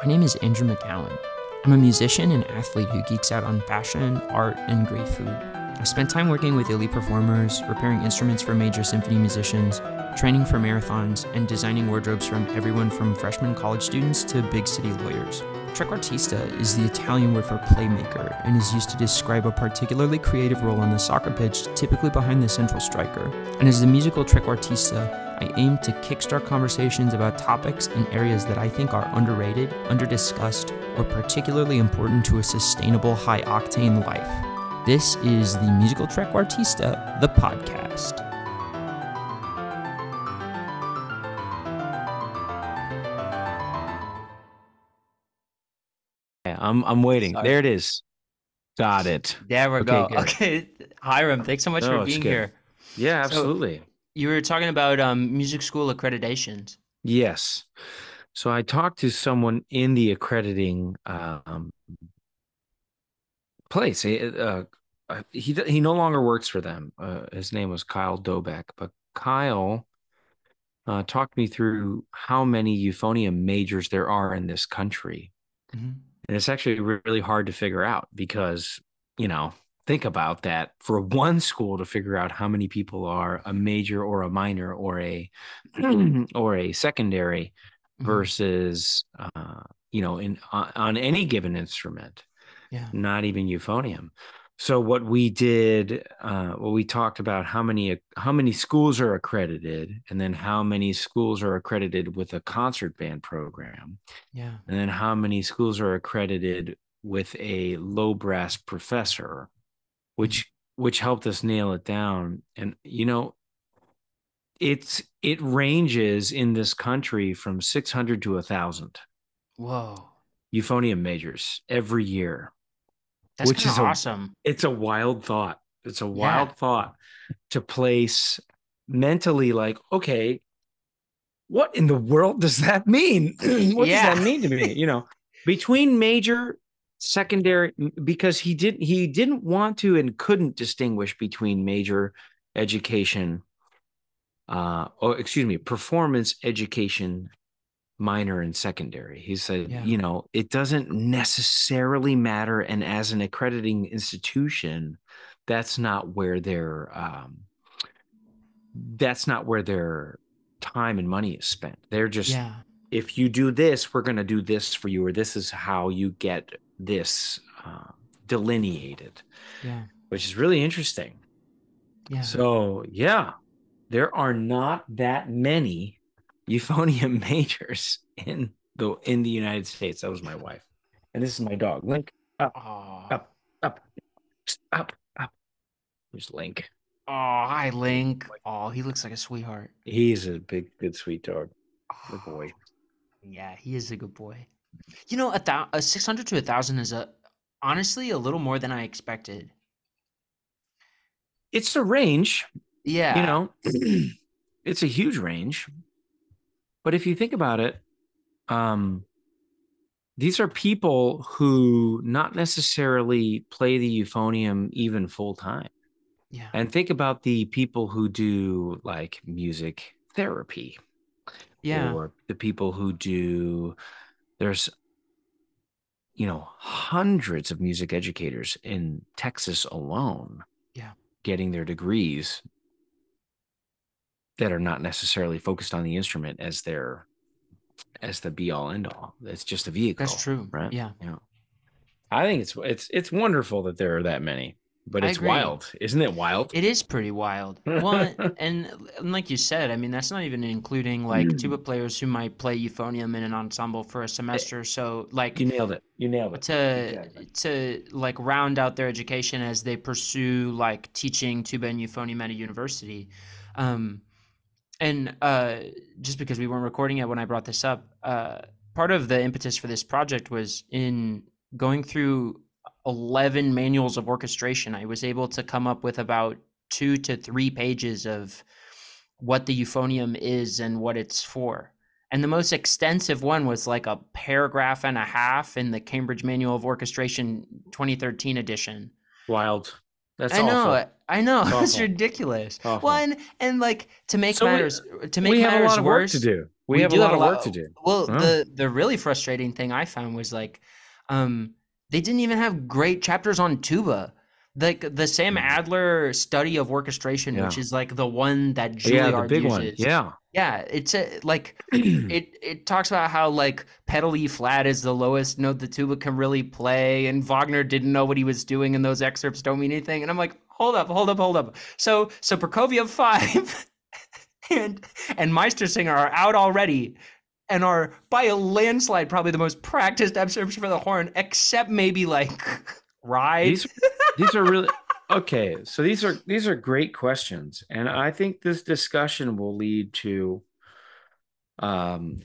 My name is Andrew McGowan. I'm a musician and athlete who geeks out on fashion, art, and great food. I spent time working with elite performers, repairing instruments for major symphony musicians, training for marathons, and designing wardrobes from everyone from freshman college students to big city lawyers. Trequartista is the Italian word for playmaker and is used to describe a particularly creative role on the soccer pitch, typically behind the central striker. And as the musical trequartista, I aim to kickstart conversations about topics and areas that I think are underrated, underdiscussed, or particularly important to a sustainable high octane life. This is the Musical Trequartista, the podcast. Yeah, I'm I'm waiting. Sorry. There it is. Got it. There we Okay, go. good. Okay, Hiram, thanks so much No, for being here. Yeah, So- absolutely. You were talking about um, music school accreditations. Yes. So I talked to someone in the accrediting um, place. He, uh, uh, he he no longer works for them. Uh, his name was Kyle Dobeck, but Kyle uh, talked me through how many euphonium majors there are in this country. Mhm. And it's actually really hard to figure out because, you know, think about that for one school to figure out how many people are a major or a minor or a or a secondary Mhm. versus uh, you know, in on, on any given instrument, Yeah. not even euphonium. So what we did, uh, well, we talked about how many how many schools are accredited, and then how many schools are accredited with a concert band program Yeah. and then how many schools are accredited with a low brass professor which which helped us nail it down and you know it's it ranges in this country from 600 to a 1000 Whoa. euphonium majors every year That's Which is a- awesome. it's a wild thought it's a Yeah. wild thought to place mentally like okay what in the world does that mean what Yeah. does that mean to me you know between major secondary because he didn't he didn't want to and couldn't distinguish between major education uh or excuse me performance education minor and secondary he said Yeah. you know it doesn't necessarily matter and as an accrediting institution that's not where their um that's not where their time and money is spent they're just Yeah. if you do this, we're going to do this for you, or this is how you get this uh, delineated, Yeah. which is really interesting. Yeah. So, yeah, there are not that many euphonium majors in the in the United States. That was my wife, and this is my dog, Link. Up, Oh. up, up, up, up. There's Link. Oh, hi, Link. Oh, he looks like a sweetheart. He's a big, good, sweet dog. Good boy. Yeah, he is a good boy. You know, a, thou- a 600 to a 1,000 is a honestly a little more than I expected. It's a range. Yeah. you know it's a huge range but if you think about it um these are people who not necessarily play the euphonium even full time Yeah. and think about the people who do like music therapy Yeah. or the people who do there's you know hundreds of music educators in Texas alone Yeah. getting their degrees that are not necessarily focused on the instrument as their as the be all end all it's just a vehicle That's true. right Yeah. yeah i think it's it's it's wonderful that there are that many but it's wild. Isn't it wild? It is pretty wild. Well, and, and like you said, I mean, that's not even including like tuba players who might play euphonium in an ensemble for a semester. So, like, you nailed it. You nailed it. to Exactly. to like round out their education as they pursue like teaching tuba and euphonium at a university. Um and uh just because we weren't recording it when i brought this up uh part of the impetus for this project was in going through 11 manuals of orchestration i was able to come up with about two to three pages of what the euphonium is and what it's for and the most extensive one was like a paragraph and a half in the Cambridge Manual of Orchestration 2013 edition. wild that's I know, awful. I know, it's Awful. ridiculous. Awful. Well, and, like to make So we- matters to make we have a lot of work to do we, have a do lot of work to do. Well, Huh? the the really frustrating thing I found was like, um, they didn't even have great chapters on tuba. Like the Sam. Adler study of orchestration, which is like the one that oh, yeah, the Juilliard big one. uses. Yeah. yeah. It's a, like it it talks about how like pedal E flat is the lowest note the tuba can really play, and Wagner didn't know what he was doing, and those excerpts don't mean anything. And I'm like, hold up, hold up, hold up. So so Prokofiev five and and Meistersinger are out already. And are by a landslide probably the most practiced excerpts for the horn, except maybe like ride. these these are really okay so these are these are great questions and i think this discussion will lead to um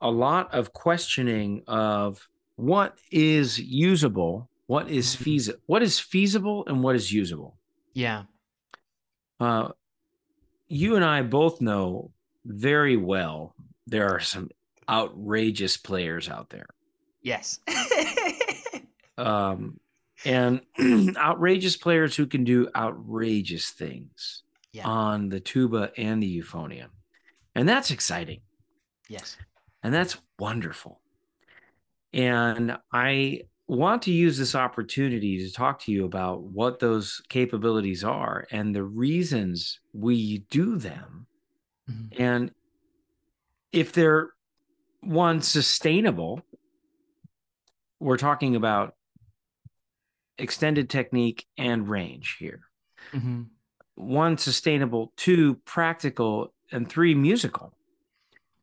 a lot of questioning of what is usable what is Mhm. feasible what is feasible and what is usable yeah. uh you and i both know very well there are some outrageous players out there Yes. um, and outrageous players who can do outrageous things Yeah. on the tuba and the euphonium. And that's exciting. yes. And that's wonderful. And I want to use this opportunity to talk to you about what those capabilities are and the reasons we do them. Mhm. And if they're one sustainable, we're talking about extended technique and range here. hmm One sustainable, two practical, and three musical.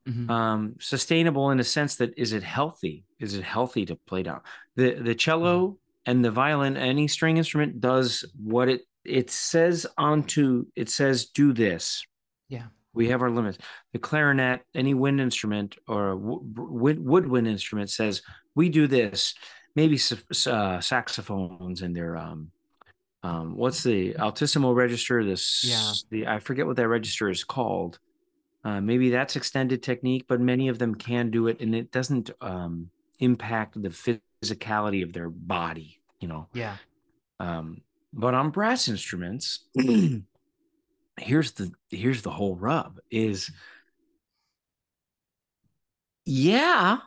hmm Um, sustainable in a sense that is it healthy? Is it healthy to play down? The the cello and the violin, any string instrument does what it it says onto it says do this. Yeah. We have our limits. The clarinet, any wind instrument or wood, woodwind instrument says we do this. Maybe uh, saxophones and their um, um, what's the altissimo register? This Yeah. the I forget what that register is called. Uh, maybe that's extended technique, but many of them can do it, and it doesn't um, impact the physicality of their body. You know, Yeah. um, but on brass instruments, here's the here's the whole rub: is yeah,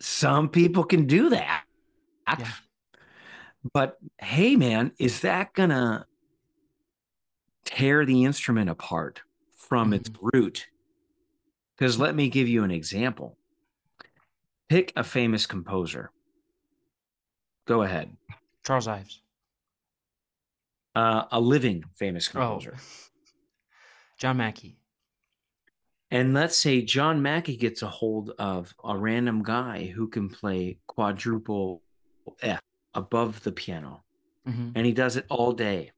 some people can do that, Yeah. but hey, man, is that gonna tear the instrument apart from its root? Because let me give you an example. Pick a famous composer. Go ahead. Charles Ives. Uh, a living famous Oh. John Mackey. And let's say John Mackey gets a hold of a random guy who can play quadruple F above the piano, hmm and he does it all day.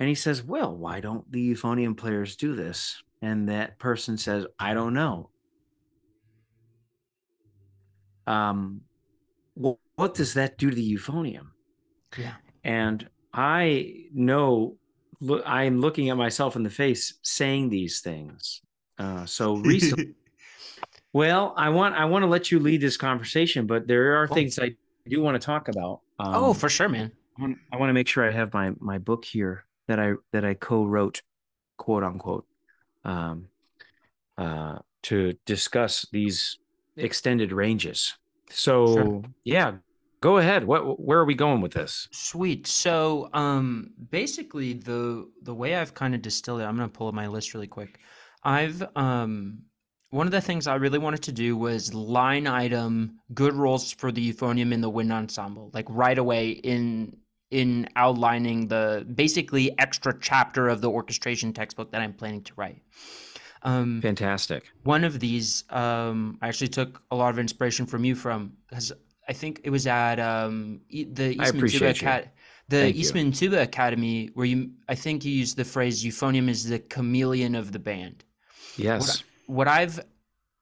And he says, Well, why don't the euphonium players do this? And that person says, I don't know. Um, well, what does that do to the euphonium? Yeah. And I know, look, I am looking at myself in the face saying these things. Uh, so recently, well, I want I want to let you lead this conversation, but there are things I do want to talk about. Um, oh, for sure, man. I want, I want to make sure I have my my book here that I that I co-wrote, quote unquote, um, uh, to discuss these extended ranges. So Sure. yeah, go ahead. What where are we going with this? Sweet. So, um, basically, the the way I've kind of distilled it, I'm gonna pull up my list really quick. I've um, one of the things I really wanted to do was line item good roles for the euphonium in the wind ensemble, like right away in in outlining the basically extra chapter of the orchestration textbook that I'm planning to write. Um, Fantastic. one of these um, I actually took a lot of inspiration from you from because I think it was at um, the Eastman Tuba. Acad- the Thank you. Tuba Academy where you I think you used the phrase euphonium is the chameleon of the band. Yes. What I've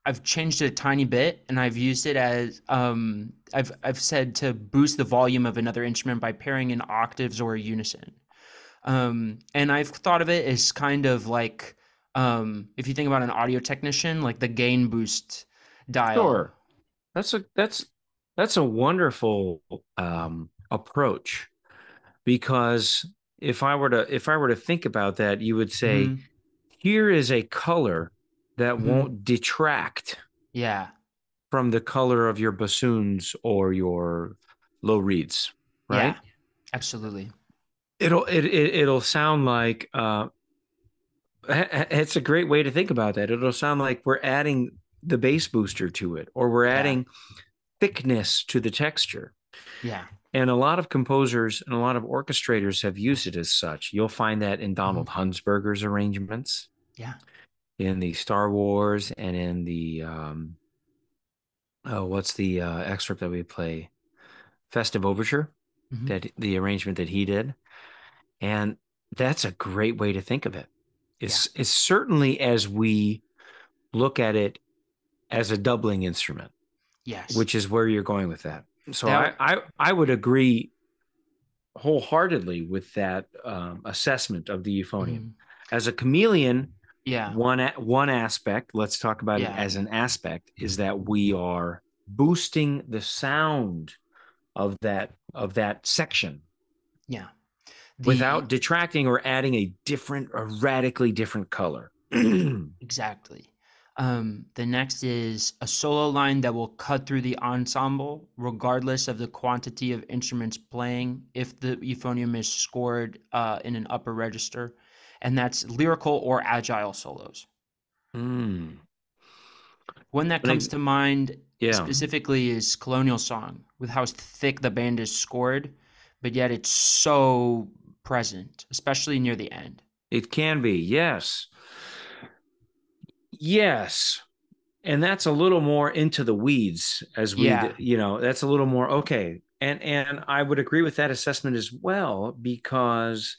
I've changed it a tiny bit and I've used it as um, I've I've said to boost the volume of another instrument by pairing in octaves or unison. Um, and I've thought of it as kind of like um, if you think about an audio technician, like the gain boost dial. Sure. That's a that's that's a wonderful um approach because if I were to if I were to think about that, you would say Mhm. here is a color that Mhm. won't detract Yeah. from the color of your bassoons or your low reeds, right? Yeah. Absolutely. It'll it, it it'll sound like uh it's a great way to think about that. It'll sound like we're adding the bass booster to it or we're Yeah. Thickness to the texture. Yeah. And a lot of composers and a lot of orchestrators have used it as such. You'll find that in Donald Hunsberger's arrangements, Yeah. in the Star Wars, and in the um, oh, what's the uh, excerpt that we play? Festive Overture, Mhm. that the arrangement that he did, and that's a great way to think of it. It's it's certainly as we look at it as a doubling instrument Yes. which is where you're going with that. So I, I I would agree wholeheartedly with that um, assessment of the euphonium Mhm. as a chameleon. Yeah. One one aspect, let's talk about Yeah. it as an aspect, is that we are boosting the sound of that of that section Yeah. The- without detracting or adding a different, a radically different color. Exactly. Um, the next is a solo line that will cut through the ensemble, regardless of the quantity of instruments playing, if the euphonium is scored uh, in an upper register. And that's lyrical or agile solos. Mm, One that comes to mind yeah. specifically is Colonial Song, with how thick the band is scored, but yet it's so present, especially near the end. It can be, yes. Yes. And that's a little more into the weeds as we Yeah. you know, that's a little more okay. And and I would agree with that assessment as well because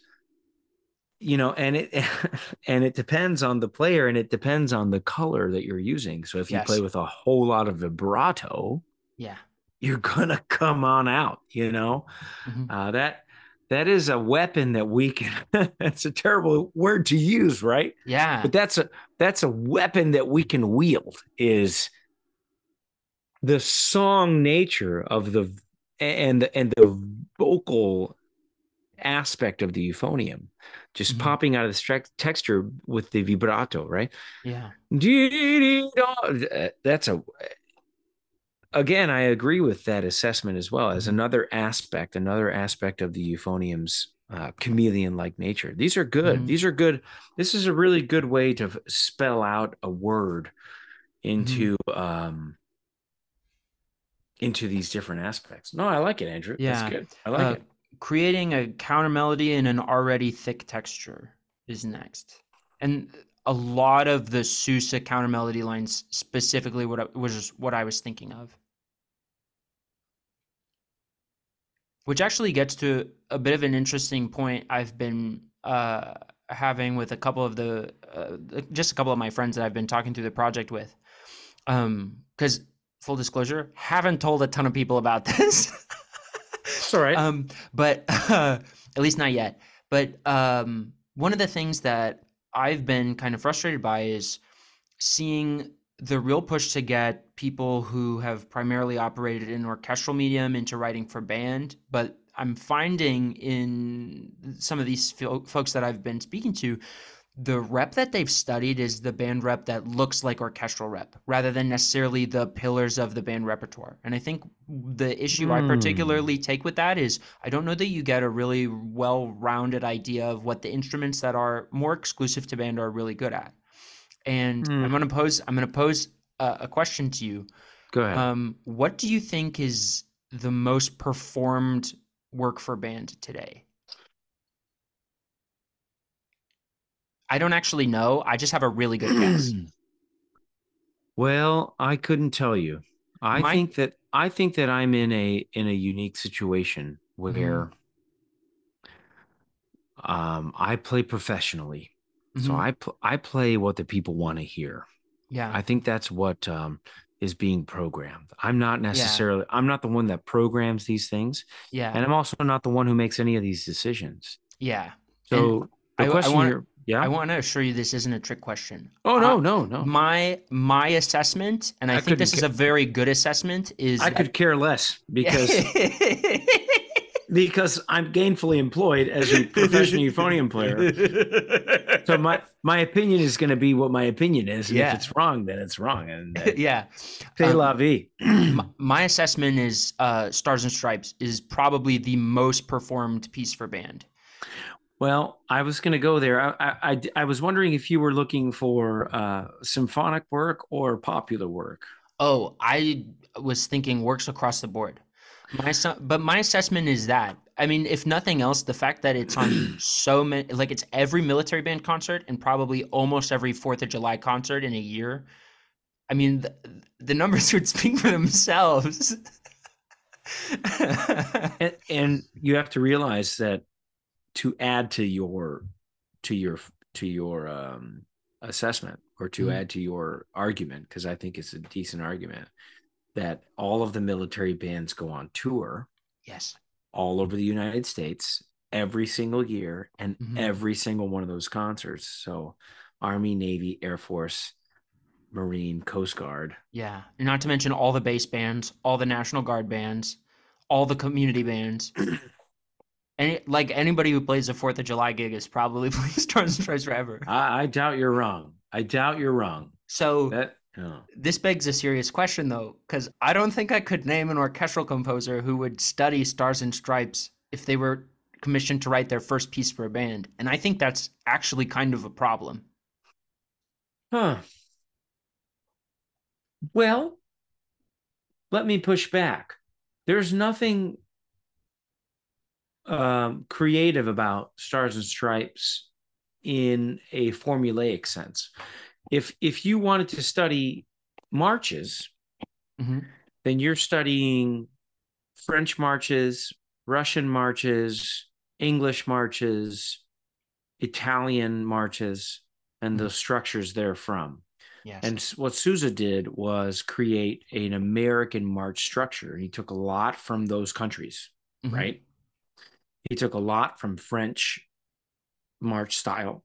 you know, and it and it depends on the player and it depends on the color that you're using. So if you Yes. play with a whole lot of vibrato, Yeah. you're gonna come on out, you know? Mhm. Uh, that that is a weapon that we can. it's a terrible word to use, right? Yeah. But that's a that's a weapon that we can wield. Is the song nature of the and and the vocal aspect of the euphonium just Mhm. popping out of the texture with the vibrato, right? Yeah. That's a again, I agree with that assessment as well as Mhm. another aspect, another aspect of the euphonium's uh, chameleon-like nature. These are good. Mhm. These are good. This is a really good way to spell out a word into um into these different aspects. No, I like it, Andrew. Yeah. That's good. I like Uh, it. creating a counter melody in an already thick texture is next. And a lot of the Sousa counter melody lines specifically what I, was what I was thinking of. Which actually gets to a bit of an interesting point I've been uh, having with a couple of the uh, just a couple of my friends that I've been talking through the project with. Um, because full disclosure, haven't told a ton of people about this. It's all right. Um, but uh, at least not yet. But um, one of the things that I've been kind of frustrated by is seeing the real push to get people who have primarily operated in orchestral medium into writing for band. But I'm finding in some of these folks that I've been speaking to, the rep that they've studied is the band rep that looks like orchestral rep rather than necessarily the pillars of the band repertoire. And I think the issue I Hmm. particularly take with that is I don't know that you get a really well rounded idea of what the instruments that are more exclusive to band are really good at. And Hmm. I'm going to pose I'm going to pose a, a question to you. Go ahead. Um, what do you think is the most performed work for band today? I don't actually know. I just have a really good guess. Well, I couldn't tell you. I My- think that I think that I'm in a in a unique situation where um I play professionally. So Mhm. I pl- I play what the people want to hear. yeah. I think that's what um is being programmed. I'm not necessarily I'm not the one that programs these things yeah. and I'm also not the one who makes any of these decisions. yeah. So I- the I question wanna- here yeah. I want to assure you this isn't a trick question. oh no, I- no, no. My my assessment, and I, I think this is a very good assessment, is I could care less because because I'm gainfully employed as a professional euphonium player. so my my opinion is going to be what my opinion is, and Yeah. if it's wrong, then it's wrong. And uh, yeah. c'est Um, la vie. my, my assessment is uh, Stars and Stripes is probably the most performed piece for band. Well, I was going to go there. I, I, I, I was wondering if you were looking for uh, symphonic work or popular work. Oh, I was thinking works across the board. My but my assessment is that I mean, if nothing else, the fact that it's on so many, like it's every military band concert and probably almost every Fourth of July concert in a year. I mean, the, the numbers would speak for themselves. And, and you have to realize that to add to your to your to your um, assessment or to Mhm. add to your argument, because I think it's a decent argument that all of the military bands go on tour yes. all over the United States every single year and Mhm. every single one of those concerts. So, Army, Navy, Air Force, Marine, Coast Guard. Yeah. Not to mention all the bass bands, all the National Guard bands, all the community bands. Any like anybody who plays a Fourth of July gig is probably playing Stars and Stripes forever. I, I doubt you're wrong. I doubt you're wrong. So That no. this begs a serious question though, because I don't think I could name an orchestral composer who would study Stars and Stripes if they were commissioned to write their first piece for a band. And I think that's actually kind of a problem. Huh. Well, let me push back. There's nothing um, creative about Stars and Stripes in a formulaic sense. If if you wanted to study marches, Mhm. then you're studying French marches, Russian marches, English marches, Italian marches, and the structures therefrom. Yes. And what Sousa did was create an American march structure. He took a lot from those countries, Mhm. right? He took a lot from French march style.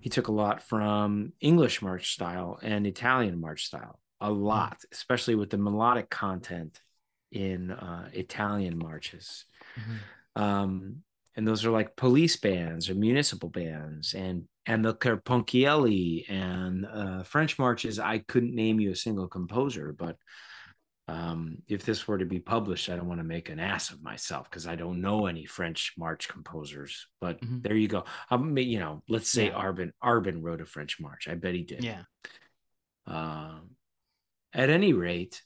He took a lot from English march style and Italian march style. A lot, especially with the melodic content in uh, Italian marches. Mhm. Um, and those are like police bands or municipal bands and and the Carponchielli and uh, French marches. I couldn't name you a single composer, but um, if this were to be published, I don't want to make an ass of myself because I don't know any French march composers. But Mhm. there you go. Um, you know, let's say Yeah. Arban Arban wrote a French march. I bet he did. Yeah. Um, at any rate,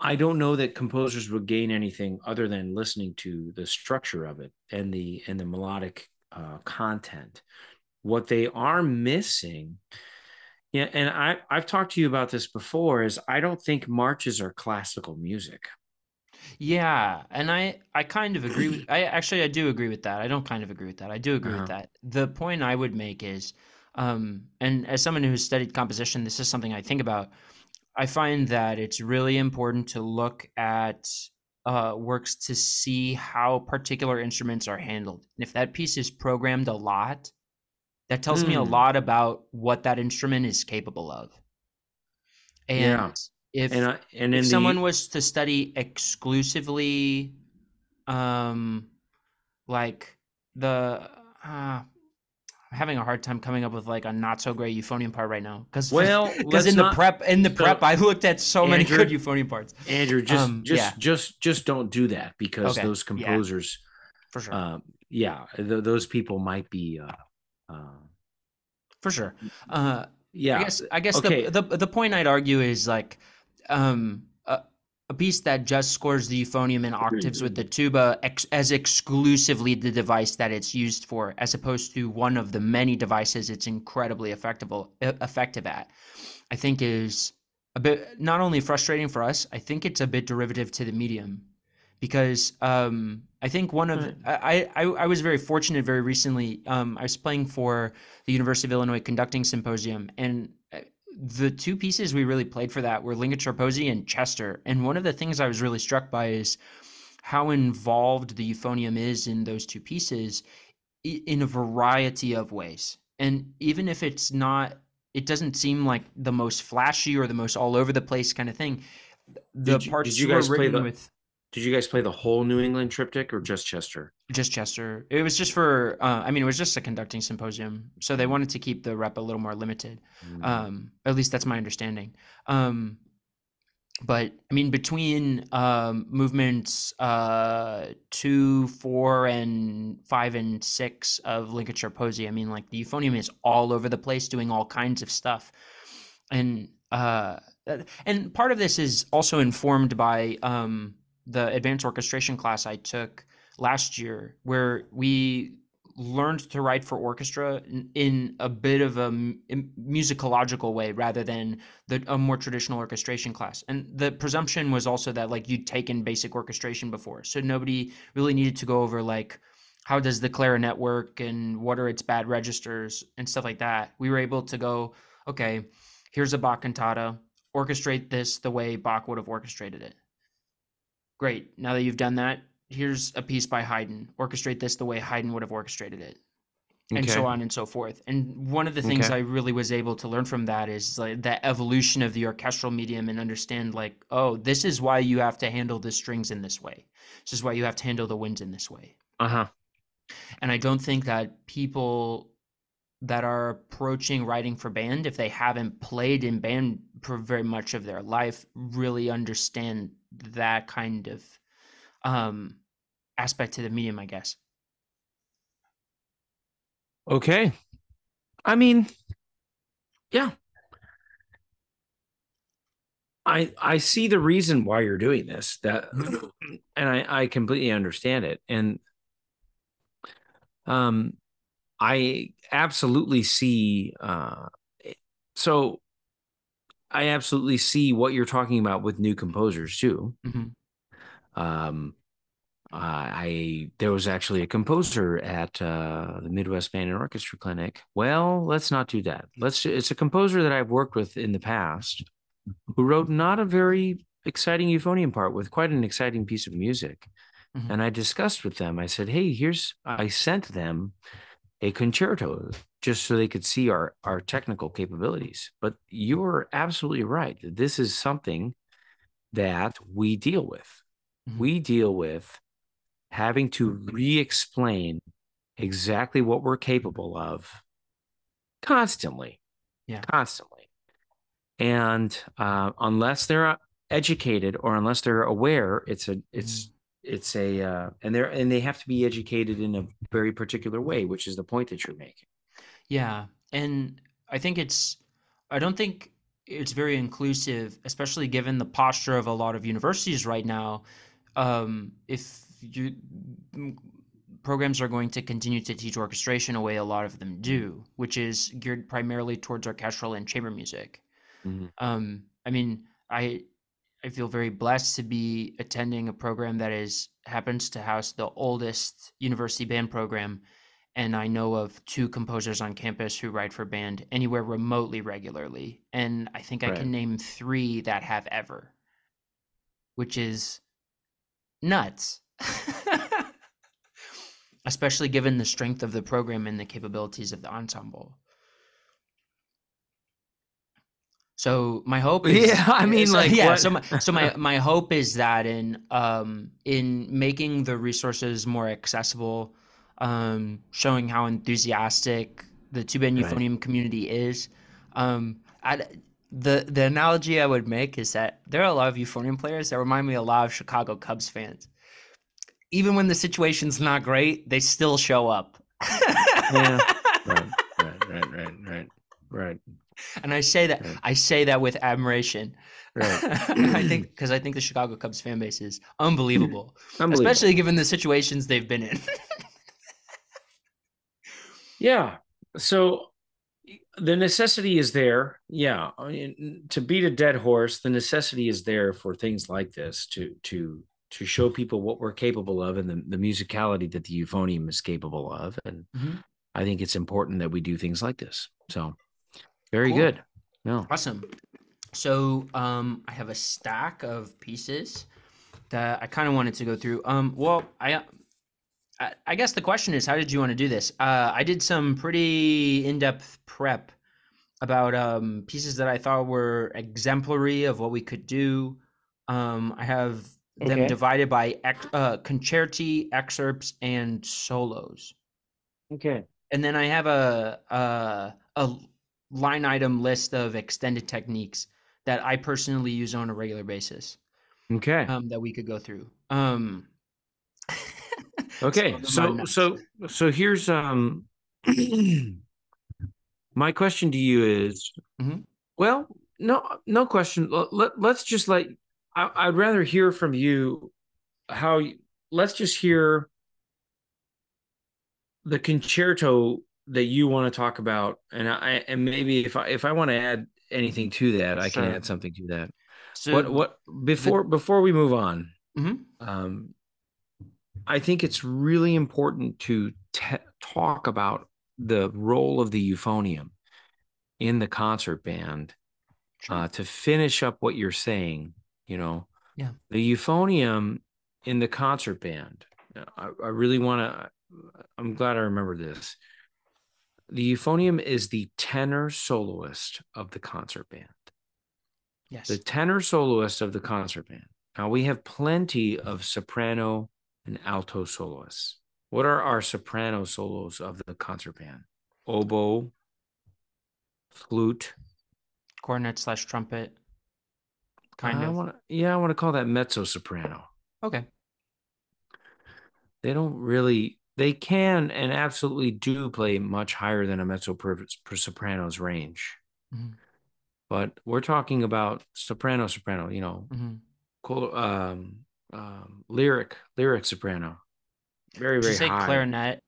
I don't know that composers would gain anything other than listening to the structure of it and the and the melodic uh, content. What they are missing, yeah, and I I've talked to you about this before. Is I don't think marches are classical music. Yeah, and I I kind of agree with I actually I do agree with that. I don't kind of agree with that. I do agree Uh-huh. with that. The point I would make is um and as someone who's studied composition, this is something I think about. I find that it's really important to look at uh, works to see how particular instruments are handled. And if that piece is programmed a lot, that tells me a Hmm. lot about what that instrument is capable of. And Yeah. if And I, and if the, someone was to study exclusively um like the uh, I'm having a hard time coming up with like a not so great euphonium part right now because well, because in the not- prep in the so, prep I looked at so many Andrew- good euphonium parts Andrew, just um, just yeah. just just don't do that because Okay, those yeah. composers, for sure um, yeah, th- those people might be. Uh, uh, for sure uh yeah, I guess I guess okay. the, the the point I'd argue is like um a, a piece that just scores the euphonium in octaves with the tuba ex, as exclusively the device that it's used for, as opposed to one of the many devices it's incredibly effective effective at. I think is a bit not only frustrating for us. I think it's a bit derivative to the medium because um, I think one of I, I I was very fortunate very recently. Um, I was playing for the University of Illinois Conducting Symposium, and uh, the two pieces we really played for that were Lincolnshire Posy and Chester. And one of the things I was really struck by is how involved the euphonium is in those two pieces in a variety of ways. And even if it's not, it doesn't seem like the most flashy or the most all over the place kind of thing. The Did you- parts did you were guys play the- with Did you guys play the whole New England triptych or just Chester? Just Chester. It was just for. Uh, I mean, it was just a conducting symposium, so they wanted to keep the rep a little more limited. Mm. Um, at least that's my understanding. Um, but I mean, between um, movements uh, two, four, and five and six of Lincolnshire Posy, I mean, like the euphonium is all over the place, doing all kinds of stuff, and uh, and part of this is also informed by um, the advanced orchestration class I took last year, where we learned to write for orchestra in, a bit of a musicological way rather than the a more traditional orchestration class. And the presumption was also that like you'd taken basic orchestration before, so nobody really needed to go over like how does the clarinet work and what are its bad registers and stuff like that. We were able to go, okay, here's a Bach cantata, orchestrate this the way Bach would have orchestrated it. Great. Now that you've done that, here's a piece by Haydn. Orchestrate this the way Haydn would have orchestrated it. And so on and so forth. And one of the things Okay. I really was able to learn from that is like that evolution of the orchestral medium and understand like, oh, this is why you have to handle the strings in this way. This is why you have to handle the winds in this way. Uh huh. And I don't think that people that are approaching writing for band, if they haven't played in band for very much of their life, really understand that kind of um, aspect to the medium, I guess. Okay. I mean, yeah. I I see the reason why you're doing this. That and I I completely understand it. And um I absolutely see uh so I absolutely see what you're talking about with new composers too. Mhm. Um, uh, I there was actually a composer at uh, the Midwest Band and Orchestra Clinic. Well, let's not do that. Let's. It's a composer that I've worked with in the past, who wrote not a very exciting euphonium part with quite an exciting piece of music. Mhm. And I discussed with them. I said, "Hey, here's." I sent them a concerto just so they could see our our technical capabilities. But you're absolutely right. This is something that we deal with. Mhm. We deal with having to re-explain exactly what we're capable of constantly. Yeah. Constantly. And uh, unless they're educated or unless they're aware, it's a it's it's a uh, and they're and they have to be educated in a very particular way, which is the point that you're making. Yeah, and I think it's I don't think it's very inclusive, especially given the posture of a lot of universities right now. Um, if you programs are going to continue to teach orchestration a way a lot of them do, which is geared primarily towards orchestral and chamber music. Mhm. Um, I mean, I I feel very blessed to be attending a program that is happens to house the oldest university band program, and I know of two composers on campus who write for band anywhere remotely regularly, and I think I can name three that have ever, which is nuts. Especially given the strength of the program and the capabilities of the ensemble. So my hope is Yeah, I mean, like, yeah. what- So my so my my hope is that in um in making the resources more accessible, um, showing how enthusiastic the tuba and Right. euphonium community is, um, I, the the analogy I would make is that there are a lot of euphonium players that remind me a lot of Chicago Cubs fans. Even when the situation's not great, they still show up. Yeah. Right, right, right, right, right, right, And I say that Right. I say that with admiration. right. I think because I think the Chicago Cubs fan base is unbelievable, Unbelievable. especially given the situations they've been in. Yeah. So the necessity is there. Yeah. I mean, to beat a dead horse, the necessity is there for things like this to to to show people what we're capable of and the, the musicality that the euphonium is capable of. And Mhm. I think it's important that we do things like this. So very Cool. good. No. Awesome. So um, I have a stack of pieces that I kind of wanted to go through. Um, well, I, I I guess the question is, how did you want to do this? Uh, I did some pretty in-depth prep about um, pieces that I thought were exemplary of what we could do. Um, I have them divided by ex- uh, concerti, excerpts, and solos. Okay. And then I have a, a a line item list of extended techniques that I personally use on a regular basis Okay. um, that we could go through. Um, Okay, some of them are so so so here's um my question to you is Mhm. well no no question let, let, let's just like I, I'd rather hear from you how let's just hear the concerto that you want to talk about and I and maybe if I if I want to add anything to that I can add something to that so what what before before we move on Mhm. um i think it's really important to te- talk about the role of the euphonium in the concert band Sure. uh, to finish up what you're saying you know Yeah. the euphonium in the concert band i, I really want to i'm glad i remember this the euphonium is the tenor soloist of the concert band yes. the tenor soloist of the concert band. Now we have plenty of soprano and alto soloists. What are our soprano solos of the concert band? Oboe, flute. Cornet slash trumpet. Kind I of. wanna, yeah, I want to call that mezzo soprano. Okay. They don't really. They can and absolutely do play much higher than a mezzo per, per soprano's range. Mhm. But we're talking about soprano, soprano. You know, hmm col- um, um, lyric, lyric soprano. Very, Did you very say high. clarinet?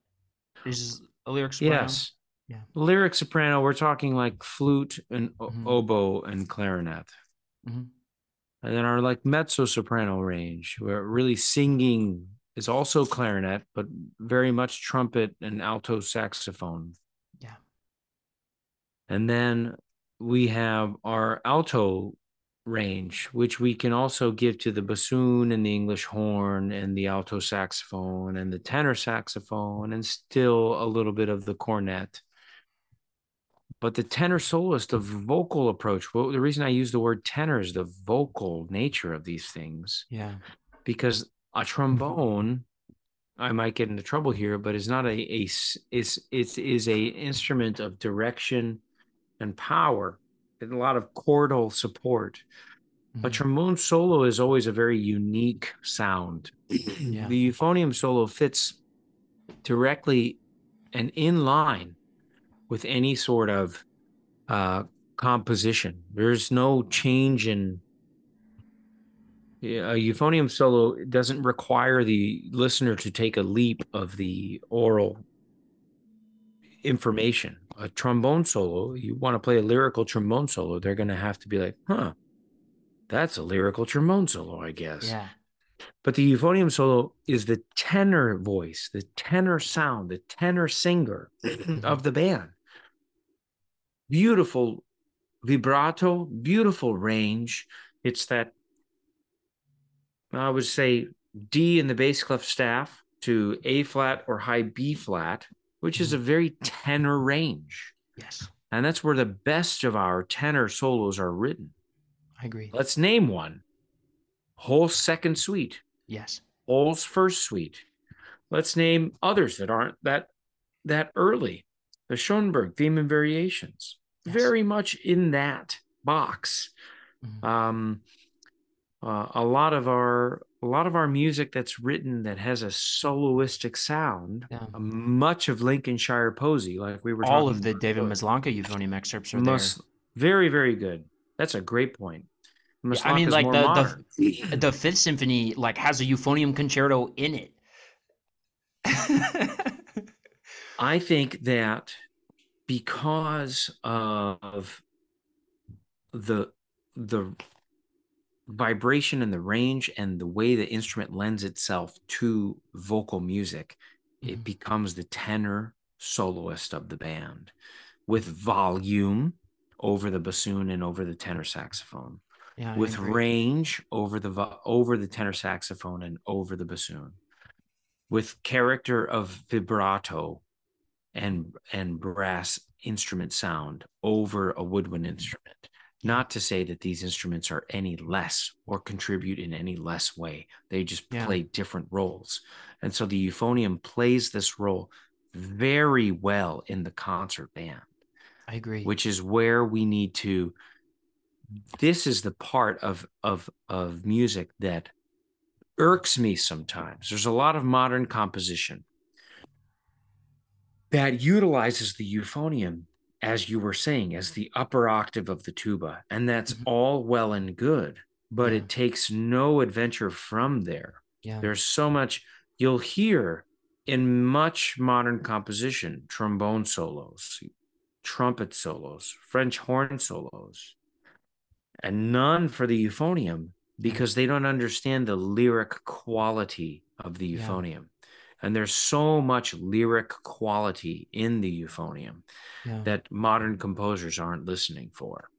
Is a lyric soprano? Yes. Yeah. Lyric soprano, we're talking like flute and Mhm. oboe and clarinet. Mhm. And then our like mezzo soprano range, where really singing is also clarinet, but very much trumpet and alto saxophone. Yeah. And then we have our alto range, which we can also give to the bassoon and the English horn and the alto saxophone and the tenor saxophone and still a little bit of the cornet. But the tenor soloist, the vocal approach, well, the reason I use the word tenor is the vocal nature of these things Yeah. because a trombone i might get into trouble here but is not a, is it is a instrument of direction and power and a lot of chordal support a Mhm. trombone solo is always a very unique sound Yeah. the euphonium solo fits directly and in line with any sort of uh composition there's no change in a euphonium solo doesn't require the listener to take a leap of the aural information. A trombone solo, you want to play a lyrical trombone solo, they're going to have to be like, huh, that's a lyrical trombone solo, I guess. Yeah. But the euphonium solo is the tenor voice, the tenor sound, the tenor singer of the band. Beautiful vibrato, beautiful range. It's that, I would say, D in the bass clef staff to A flat or high B flat, which is a very tenor range. Yes. And that's where the best of our tenor solos are written. I agree. Let's name one Holst's second suite. Yes. Holst's first suite. Let's name others that aren't that that early. The Schoenberg theme and variations, Yes. very much in that box. Mhm. Um, uh, a lot of our a lot of our music that's written that has a soloistic sound. Yeah. uh, much of Lincolnshire Posy, like we were All of the David. Maslanka euphonium excerpts are Most very very good. That's a great point. Yeah, I mean, like the, the the Fifth Symphony like has a euphonium concerto in it. I think that because of the the vibration and the range and the way the instrument lends itself to vocal music, it Mhm. becomes the tenor soloist of the band with volume over the bassoon and over the tenor saxophone, yeah, with range over the over the tenor saxophone and over the bassoon, with character of vibrato and and brass instrument sound over a woodwind instrument. Not to say that these instruments are any less or contribute in any less way. They just Yeah. play different roles. And so the euphonium plays this role very well in the concert band, I agree. which is where we need to this is the part of of of music that irks me sometimes. There's a lot of modern composition that utilizes the euphonium as you were saying as the upper octave of the tuba and that's Mhm. all well and good but Yeah. it takes no adventure from there yeah. there's so much you'll hear in much modern composition trombone solos trumpet solos french horn solos and none for the euphonium because they don't understand the lyric quality of the euphonium and there's so much lyric quality in the euphonium yeah. that modern composers aren't listening for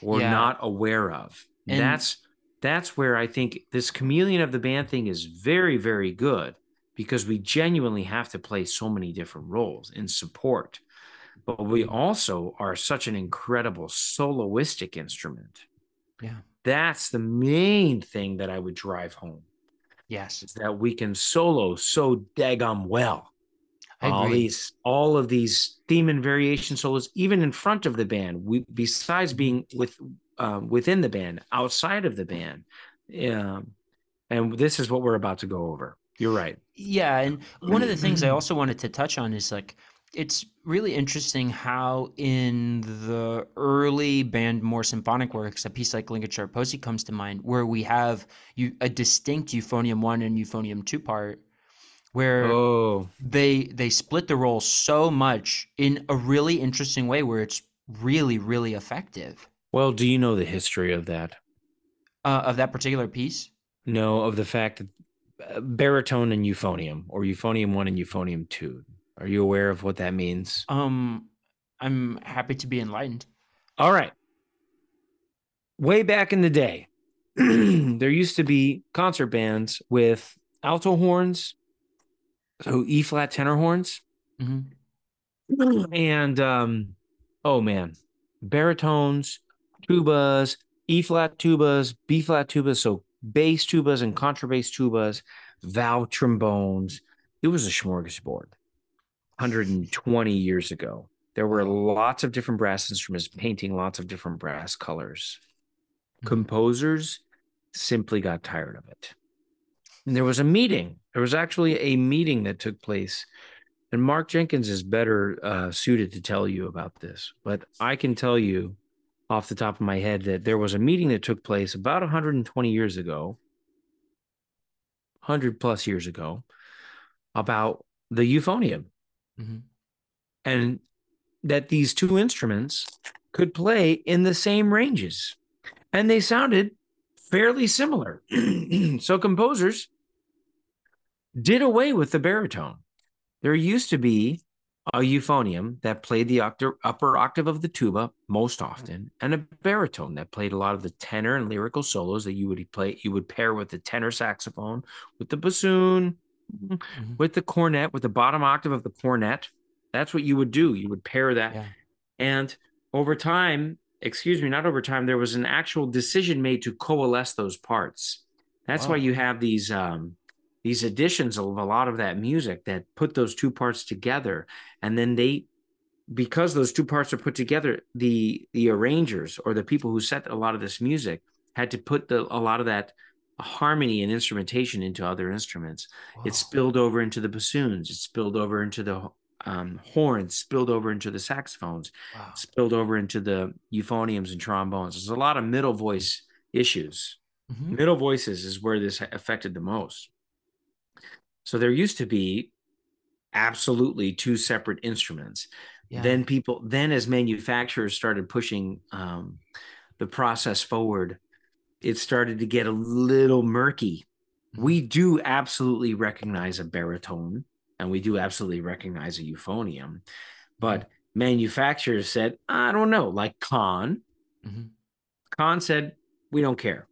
or Yeah. not aware of. And- that's that's where I think this chameleon of the band thing is very very good because we genuinely have to play so many different roles in support. But we also are such an incredible soloistic instrument. Yeah. That's the main thing that I would drive home yes. is that we can solo so daggum well I all agree. these all of these theme and variation solos even in front of the band we besides being with um, within the band outside of the band um, and this is what we're about to go over you're right Yeah, and one of the things I also wanted to touch on is like it's really interesting how in the early band more symphonic works, a piece like Lincolnshire Posy comes to mind, where we have you a distinct euphonium one and euphonium two part, where oh. they they split the role so much in a really interesting way where it's really really effective. Well do you know the history of that? Uh, of that particular piece. no of the fact that uh, baritone and euphonium or euphonium 1 and euphonium 2 are you aware of what that means Um, I'm happy to be enlightened. All right. Way back in the day, there used to be concert bands with alto horns, so E flat tenor horns, hmm and um, oh man, baritones, tubas, E flat tubas, B flat tubas, so bass tubas and contrabass tubas, valve trombones. It was a smorgasbord. 120 years ago, there were lots of different brass instruments painting lots of different brass colors. Mhm. Composers simply got tired of it. And there was a meeting. There was actually a meeting that took place and Mark Jenkins is better uh, suited to tell you about this, but I can tell you off the top of my head that there was a meeting that took place about 120 years ago, 100 plus years ago, about the euphonium hmm and that these two instruments could play in the same ranges and they sounded fairly similar. so composers did away with the baritone. There used to be a euphonium that played the octa- upper octave of the tuba most often, and a baritone that played a lot of the tenor and lyrical solos that you would play. You would pair with the tenor saxophone, with the bassoon, Mhm. with the cornet, with the bottom octave of the cornet. That's what you would do. You would pair that. Yeah. And over time, excuse me, not over time, there was an actual decision made to coalesce those parts. That's why you have these um these additions of a lot of that music that put those two parts together and then they because those two parts are put together the the arrangers or the people who set a lot of this music had to put the a lot of that harmony and instrumentation into other instruments it spilled over into the bassoons it spilled over into the um, horns spilled over into the saxophones Wow. spilled over into the euphoniums and trombones there's a lot of middle voice issues Mhm. middle voices is where this affected the most so there used to be absolutely two separate instruments Yeah. then people then as manufacturers started pushing um, the process forward it started to get a little murky we do absolutely recognize a baritone and we do absolutely recognize a euphonium but manufacturers said i don't know like Conn. Mhm. Conn said we don't care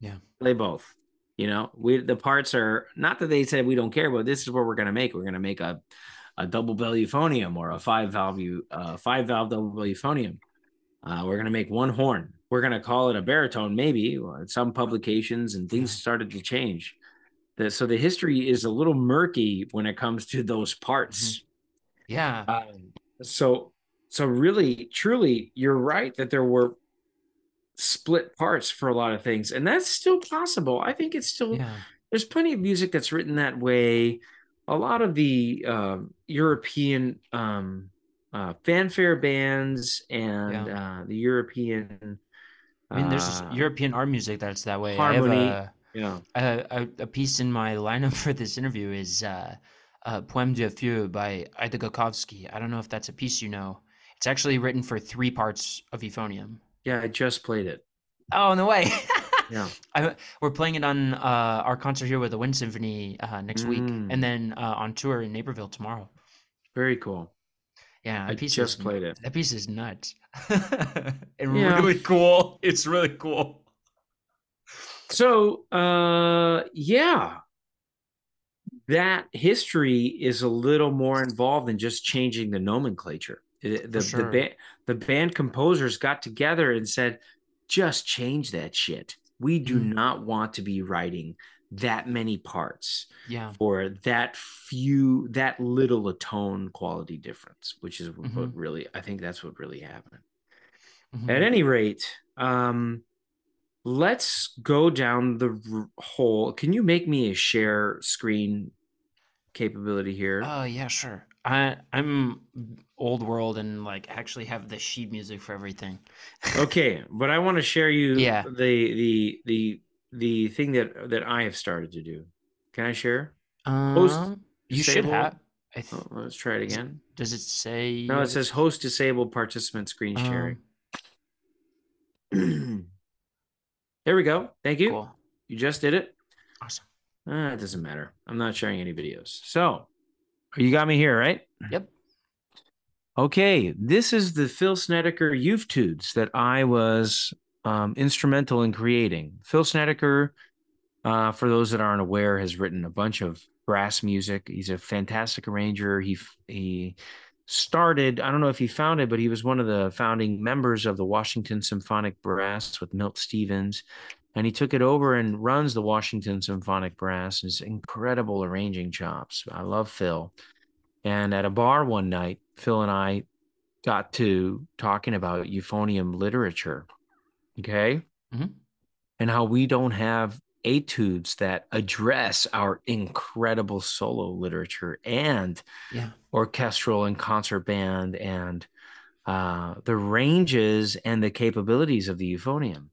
Yeah. play both you know we the parts are not that they said we don't care but this is what we're going to make we're going to make a a double bell euphonium or a five valve uh, five valve double bell euphonium Uh, we're going to make one horn. We're going to call it a baritone, maybe. Some publications and things started to change. The, so the history is a little murky when it comes to those parts. Yeah. Um, so, so really, truly, you're right that there were split parts for a lot of things, and that's still possible. I think it's still Yeah. there's plenty of music that's written that way. A lot of the um, European um, uh, fanfare bands and uh, the European. I mean, there's uh, European art music that's that way. harmony. Have Yeah. a, a, a, a piece in my lineup for this interview is uh, uh, Poème de Feu by Ida Gotkovsky. I don't know if that's a piece you know. It's actually written for three parts of euphonium. Yeah, I just played it. Oh, no way. Yeah. I, we're playing it on uh, our concert here with the Wind Symphony uh, next week, Mm. and then uh, on tour in Naperville tomorrow. Very cool. Yeah, I piece just is, played it. That piece is nuts. and Yeah. really cool. It's really cool. So, uh, yeah, that history is a little more involved than just changing the nomenclature. The the, sure. the, band, the band composers got together and said, just change that shit. We do Mhm. not want to be writing that many parts Yeah. or that few, that little a tone quality difference, which is what Mhm. really, I think that's what really happened. Mhm. At any rate, um, let's go down the r- whole. Can you make me a share screen capability here? Oh yeah, sure. I I'm old world and like actually have the sheet music for everything. okay, but I want to share you Yeah. the the the the thing that that I have started to do. Can I share? Host Um, you should have. I th- Oh, let's try it- again. does it say? No, it says host disabled participant screen sharing. Um, there we go. Thank you. cool. You just did it. Awesome. Uh, it doesn't matter. I'm not sharing any videos. So you got me here, right? Yep. Okay, this is the Phil Snedecor Youth Tudes that I was um, instrumental in creating. Phil Snedecor, uh, for those that aren't aware, has written a bunch of brass music. He's a fantastic arranger. He he started. I don't know if he founded, but he was one of the founding members of the Washington Symphonic Brass with Milt Stevens, and he took it over and runs the Washington Symphonic Brass. His incredible arranging chops. I love Phil. And at a bar one night, Phil and I got to talking about euphonium literature. Okay. Mhm. And how we don't have etudes that address our incredible solo literature and Yeah. orchestral and concert band and uh, the ranges and the capabilities of the euphonium.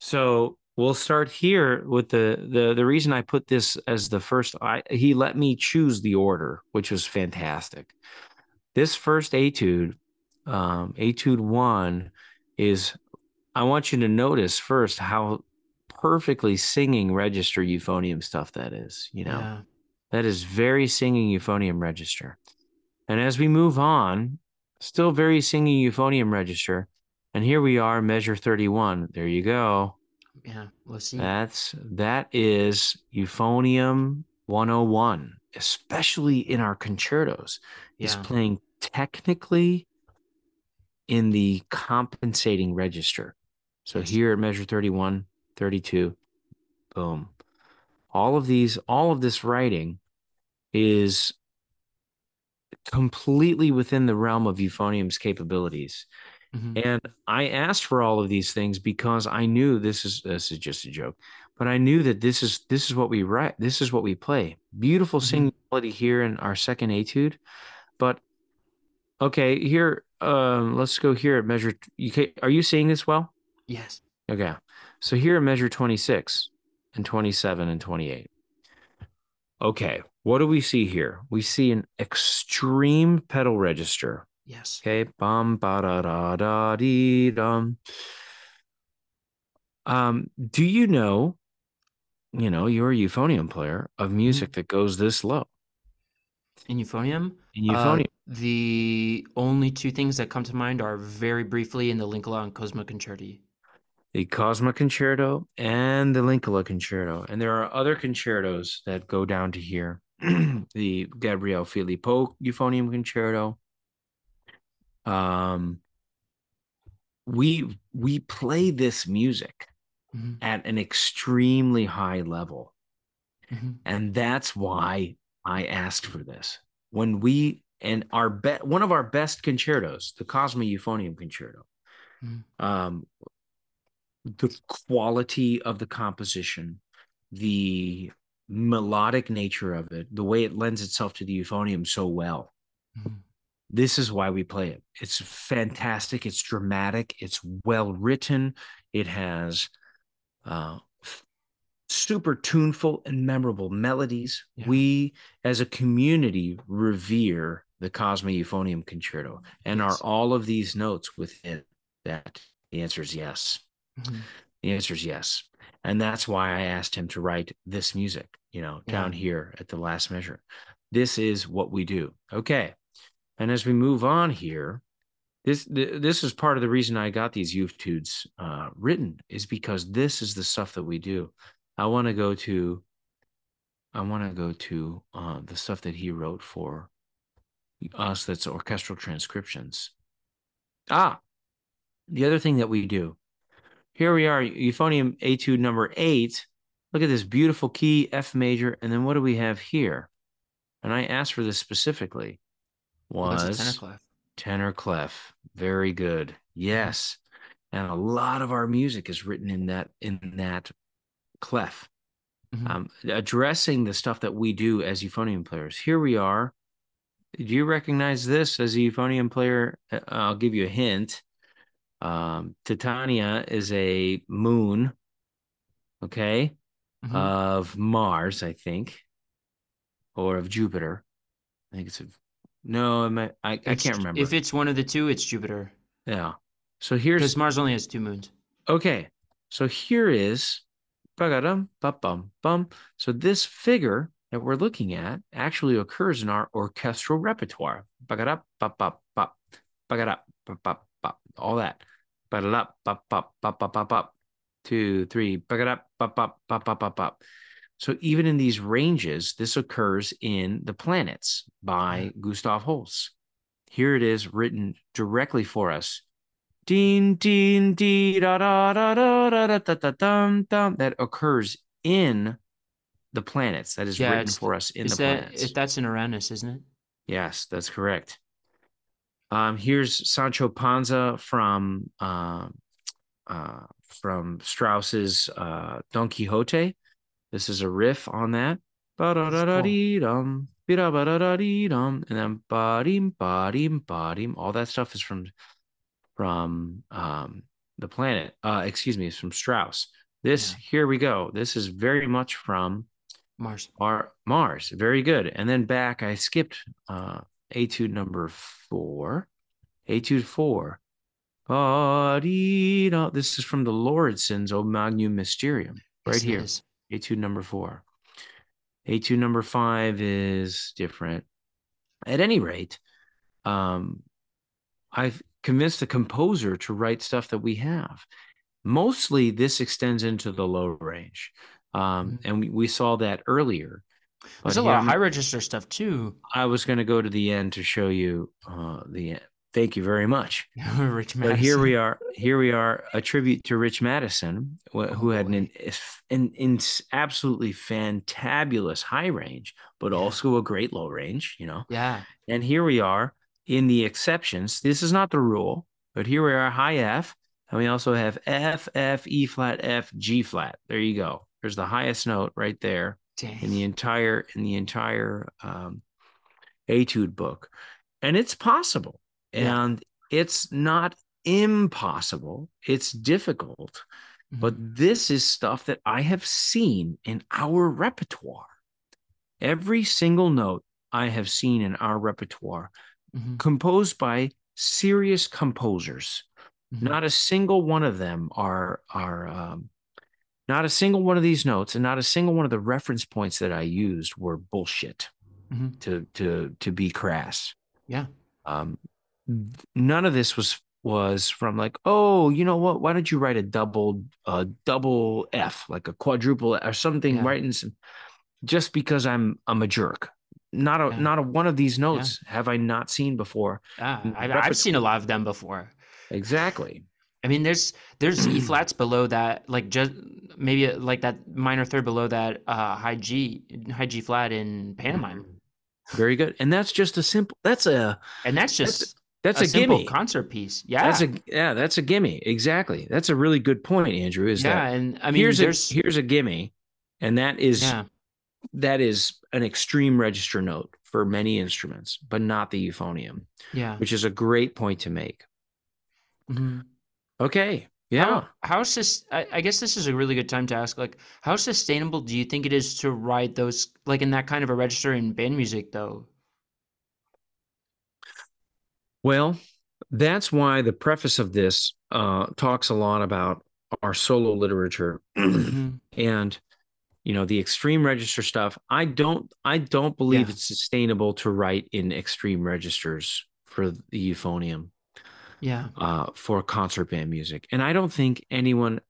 So we'll start here with the the the reason I put this as the first. I he let me choose the order, which was fantastic. This first etude, um, etude one, is I want you to notice first how perfectly singing register euphonium stuff that is. You know. Yeah. That is very singing euphonium register. And as we move on, still very singing euphonium register. And here we are, measure 31. There you go. Yeah. Let's see. That's that is euphonium 101, especially in our concertos. Is playing technically in the compensating register. So here at measure 31, 32, boom. All of these, all of this writing is completely within the realm of euphonium's capabilities. Mhm. And I asked for all of these things because I knew this is this is just a joke, but I knew that this is this is what we write, this is what we play. Beautiful Mhm. singing melody here in our second etude, but okay, here um let's go here at measure you ca- are you seeing this well? Yes. Okay. So here measure 26 and 27 and 28. Okay, what do we see here? We see an extreme pedal register. Yes. Okay, bum ba da da da dee dum. Um, do you know, you know, you're a euphonium player of music that goes this low In euphonium, in uh, euphonium? the only two things that come to mind are very briefly in the Linkola and Cosma Concerti. The Cosma Concerto and the Linkola Concerto, and there are other concertos that go down to here. the Gabriel Filippo Euphonium Concerto. Um, we we play this music Mhm. at an extremely high level. Mhm. And that's why I asked for this. When we and our be- one of our best concertos, the Cosma Euphonium Concerto, Mhm. um, the quality of the composition, the melodic nature of it, the way it lends itself to the euphonium so well. Mhm. This is why we play it. It's fantastic. It's dramatic. It's well written. It has uh, super tuneful and memorable melodies. Yeah. We, as a community, revere the Cosma Euphonium Concerto. And Yes. are all of these notes within that? The answer is yes. Mhm. The answer is yes. And that's why I asked him to write this music, you know, Yeah. down here at the last measure. This is what we do. Okay. And as we move on here, this this is part of the reason I got these etudes uh, written is because this is the stuff that we do. I want to go to I want to go to uh, the stuff that he wrote for us that's orchestral transcriptions. Ah, the other thing that we do here we are, euphonium etude number eight. Look at this beautiful key, F major. And then what do we have here? And I asked for this specifically. Well, Was tenor clef. tenor clef. Very good. Yes. And a lot of our music is written in that in that clef. Mhm. Um, addressing the stuff that we do as euphonium players. Here we are. Do you recognize this as a euphonium player? Uh, I'll give you a hint. Um, Titania is a moon, okay, Mhm. of Mars, I think, or of Jupiter. I think it's a no. I, I, I can't remember. If it's one of the two, it's Jupiter. yeah. So here's Because Mars only has two moons. Okay, so here is ba-ga-dum, ba-bum, bum. So this figure that we're looking at actually occurs in our orchestral repertoire. Ba-ga-da, ba-ba, ba, ba-ga-da, ba-ba, ba, all that. Ba-da-da, ba-ba, ba-ba, ba-ba, two, three, ba-ga-da, ba-ba, ba-ba, ba-ba. So even in these ranges, this occurs in The Planets by Gustav Holst. Here it is written directly for us. Ding ding dee da da da da da da da da dum dum that occurs in the planets. That is Yeah, written for us in the that planets. if that's in Uranus, isn't it? Yes, that's correct. Um, here's Sancho Panza from um, uh, from Strauss's uh, Don Quixote. This is a riff on that. Ba-da-da-da-dee-dum, and then ba-dim, ba-dim, ba-dim. All that stuff is from from um, the planet. Uh, excuse me, it's from Strauss. This Yeah. here we go. This is very much from Mars. our Mars. Very good. And then back, I skipped uh etude number four. Etude four. Ba-dee-da. This is from the Lauridsen's O Magnum Mysterium, right Yes, here. is. Etude number four. Etude number five is different. At any rate, um, I've convinced the composer to write stuff that we have. Mostly, this extends into the low range, um, Mhm. and we, we saw that earlier. There's a lot of high register stuff too. I was going to go to the end to show you uh, the end. Thank you very much. Rich But here we are. Here we are. A tribute to Rich Matteson, wh- who had an, an, an absolutely fantabulous high range, but Yeah. also a great low range. You know. Yeah. And here we are in the exceptions. This is not the rule, but here we are, high F, and we also have F, F, E flat, F, G flat. There you go. There's the highest note right there Dang. in the entire in the entire um, etude book, and it's possible, Yeah. and it's not impossible. It's difficult, but Mhm. this is stuff that I have seen in our repertoire. Every single note I have seen in our repertoire, Mhm. composed by serious composers. Mhm. Not a single one of them are are um, not a single one of these notes, and not a single one of the reference points that I used were bullshit. Mhm. To to to be crass. Yeah. Um, none of this was was from like, oh, you know what? Why don't you write a double a double F, like a quadruple or something? Yeah. Right? Some, just because I'm I'm a jerk. Not a Yeah. not a one of these notes have I not seen before. Ah, I, repertoire- I've seen a lot of them before. Exactly. I mean, there's there's E flats below that, like just maybe like that minor third below that uh, high G high G flat in pantomime, Very good. And that's just a simple that's a and that's just that's a, a, simple gimme. concert piece. Yeah, That's a yeah, that's a gimme. Exactly. That's a really good point, Andrew. Is that yeah, that and I mean, here's there's a here's a gimme, and that is yeah, that is an extreme register note for many instruments, but not the euphonium, yeah. which is a great point to make. mhm. Okay. Yeah. How, how sus- I, I guess this is a really good time to ask, like, how sustainable do you think it is to write those, like, in that kind of a register in band music, though? Well, that's why the preface of this uh, talks a lot about our solo literature Mhm. and you know the extreme register stuff. I don't I don't believe Yeah. it's sustainable to write in extreme registers for the euphonium Yeah, uh, for concert band music, and I don't think anyone.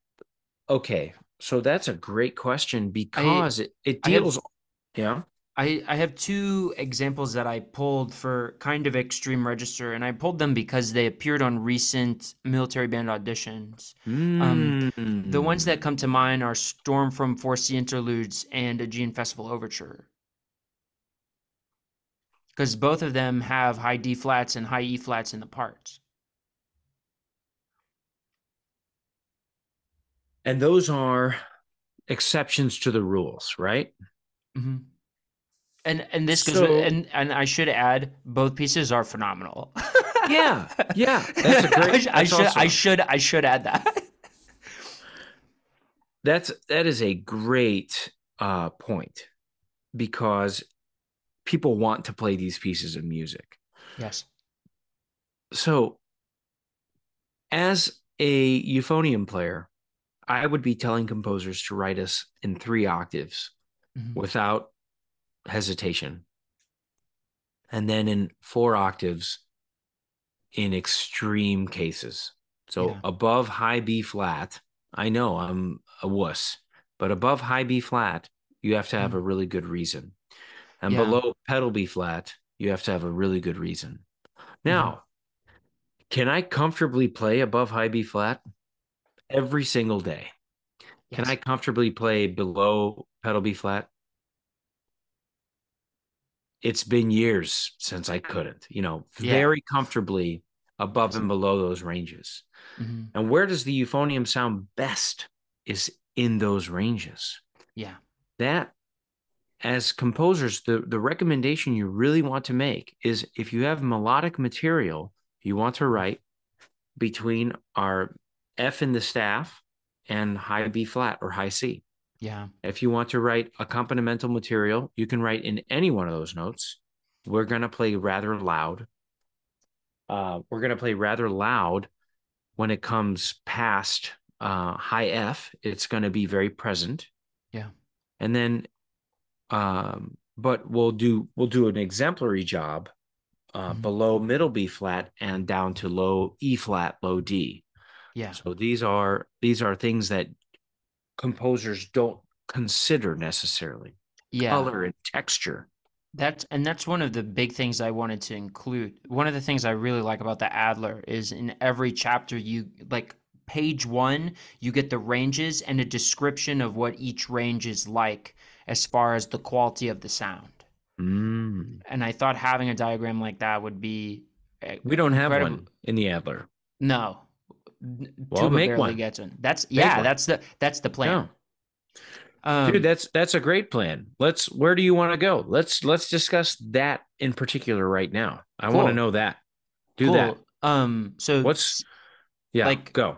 Okay, so that's a great question because it, it I have- deals. yeah. I, I have two examples that I pulled for kind of extreme register, and I pulled them because they appeared on recent military band auditions. Um, The ones Mm. that come to mind are Storm from Four Sea Interludes and Aegean Festival Overture. Because both of them have high D flats and high E flats in the parts. And those are exceptions to the rules, right? hmm And and this goes So- with, and and I should add both pieces are phenomenal. Yeah, yeah, that's a great- I, sh- I should I should I should add that. That's that is a great uh, point because people want to play these pieces of music. yes. So, as a euphonium player, I would be telling composers to write us in three octaves Mhm. without hesitation, and then in four octaves in extreme cases. So Yeah. above high B flat, I know I'm a wuss, but above high B flat, you have to have a really good reason. And Yeah. below pedal B flat, you have to have a really good reason. Now, can I comfortably play above high B flat every single day? Can I comfortably play below pedal B flat? It's been years since I couldn't, you know, Yeah. very comfortably above and below those ranges. Mhm. And where does the euphonium sound best is in those ranges. Yeah. That as composers, the, the recommendation you really want to make is if you have melodic material you want to write between our F in the staff and high B flat or high C. Yeah. If you want to write accompanimental material, you can write in any one of those notes. We're going to play rather loud. Uh, we're going to play rather loud when it comes past uh, high F. It's going to be very present. Yeah. And then, um, but we'll do we'll do an exemplary job uh, Mhm. below middle B flat and down to low E flat, low D. Yeah. So these are these are things that composers don't consider necessarily. Yeah. Color and texture. That's and that's one of the big things I wanted to include. One of the things I really like about the Adler is in every chapter you like page 1 you get the ranges and a description of what each range is like as far as the quality of the sound. Mm. And I thought having a diagram like that would be eh, We don't have Incredible. one in the Adler. no. Well, Tuba make barely one. gets one. That's yeah, one. that's the that's the plan. No. Um, Dude, that's that's a great plan. Let's where do you want to go? Let's let's discuss that in particular right now. I want to know that. Do cool. that. Um so What's yeah, like- go.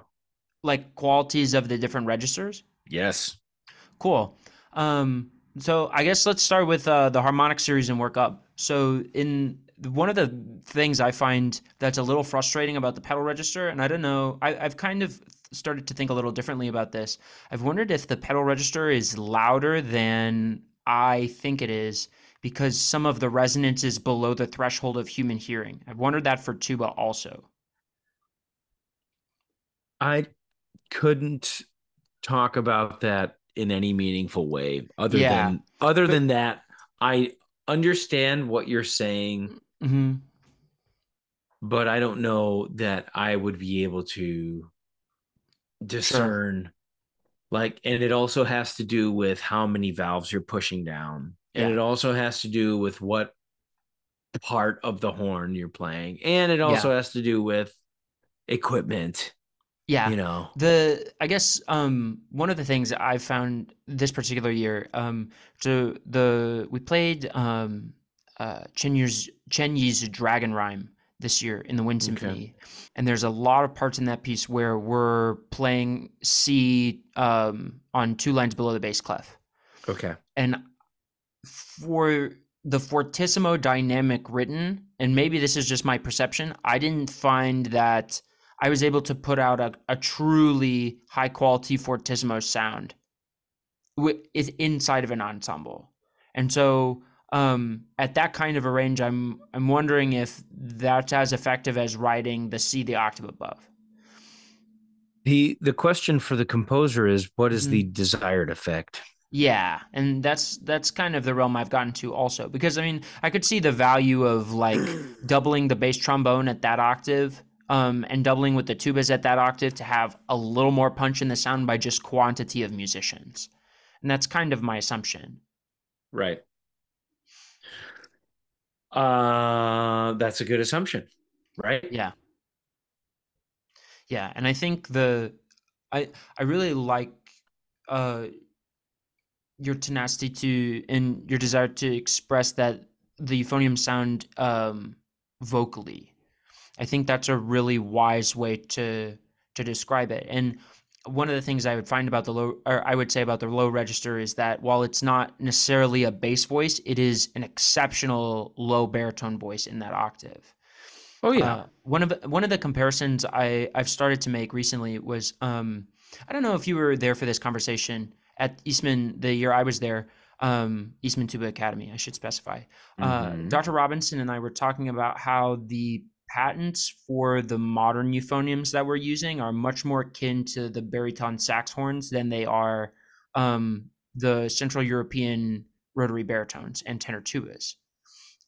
like qualities of the different registers? Yes. Cool. Um, so I guess let's start with uh, the harmonic series and work up. So in one of the things I find that's a little frustrating about the pedal register, and I don't know, I, I've kind of started to think a little differently about this. I've wondered if the pedal register is louder than I think it is because some of the resonance is below the threshold of human hearing. I've wondered that for tuba also. I couldn't talk about that in any meaningful way other Yeah, than other but- than that I understand what you're saying hmm but I don't know that I would be able to discern sure. like and it also has to do with how many valves you're pushing down yeah. and it also has to do with what part of the horn you're playing and it also yeah. has to do with equipment yeah you know the i guess um one of the things i found this particular year um so the we played um uh chen yi's chen yi's dragon rhyme this year in the wind symphony okay. and there's a lot of parts in that piece where we're playing c um on two lines below the bass clef okay and for the fortissimo dynamic written and maybe this is just my perception i didn't find that I was able to put out a, a truly high quality fortissimo sound with, inside of an ensemble. And so um, at that kind of a range, I'm I'm wondering if that's as effective as writing the C the octave above. The the question for the composer is what is mm-hmm. the desired effect? Yeah, and that's that's kind of the realm I've gotten to also because I mean I could see the value of like doubling the bass trombone at that octave um, and doubling with the tubas at that octave to have a little more punch in the sound by just quantity of musicians. And that's kind of my assumption. Right. Uh that's a good assumption, right? Yeah. Yeah, and I think the I I really like uh your tenacity to and your desire to express that the euphonium sound um vocally I think that's a really wise way to to describe it. And one of the things I would find about the low, or I would say about the low register is that while it's not necessarily a bass voice, it is an exceptional low baritone voice in that octave. Oh yeah. Uh, one of one of the comparisons I I've started to make recently was um I don't know if you were there for this conversation at Eastman the year I was there um, Eastman Tuba Academy, I should specify. Uh, mm-hmm. Uh, Dr. Robinson and I were talking about how the patents for the modern euphoniums that we're using are much more akin to the baryton sax horns than they are um, the Central European rotary baritones and tenor tubas.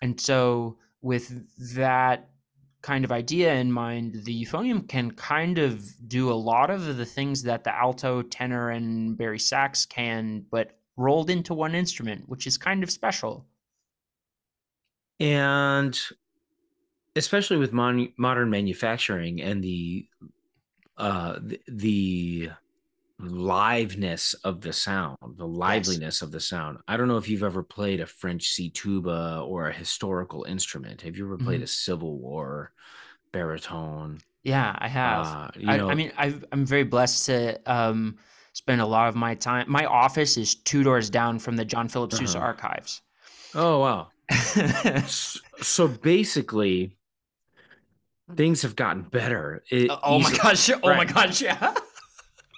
And so, with that kind of idea in mind, the euphonium can kind of do a lot of the things that the alto, tenor, and bari sax can, but rolled into one instrument, which is kind of special. And especially with mon- modern manufacturing and the uh the, the liveness of the sound the liveliness yes. of the sound i don't know if you've ever played a french c tuba or a historical instrument have you ever played mm-hmm. a civil war baritone yeah i have uh, I, I, mean i am very blessed to um spend a lot of my time my office is two doors down from the john philip sousa uh-huh. archives oh wow so basically things have gotten better. It, uh, oh easy, my gosh! Oh right. my gosh! Yeah.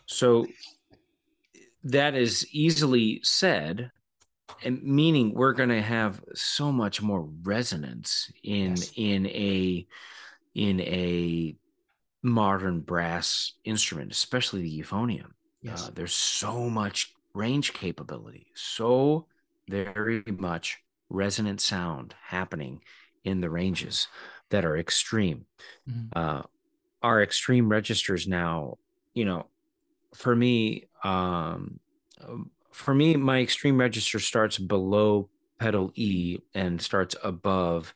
so that is easily said, and meaning we're going to have so much more resonance in yes. in a in a modern brass instrument, especially the euphonium. Yes. Uh, there's so much range capability, so very much resonant sound happening in the ranges that are extreme. Mm-hmm. Uh, our extreme registers now, you know, for me, um, for me, my extreme register starts below pedal E and starts above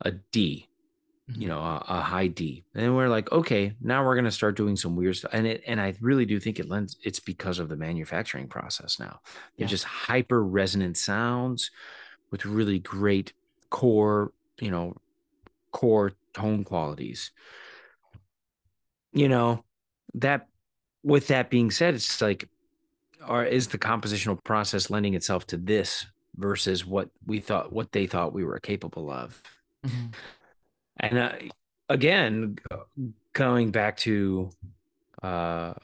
a D, mm-hmm. you know, a, a, high D. And we're like, okay, now we're going to start doing some weird stuff. And it, and I really do think it lends, it's because of the manufacturing process now. They're yeah. just hyper resonant sounds with really great core, you know, core tone qualities. You know, that with that being said, it's like, or is the compositional process lending itself to this versus what we thought, what they thought we were capable of? Mm-hmm. And uh, again, going back to uh,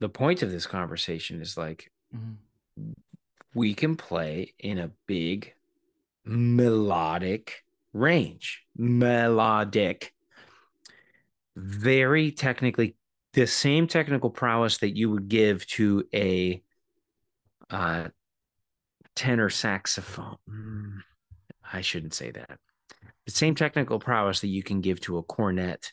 the point of this conversation is like, mm-hmm. we can play in a big melodic range, melodic, very technically the same technical prowess that you would give to a uh, tenor saxophone. I shouldn't say that. The same technical prowess that you can give to a cornet.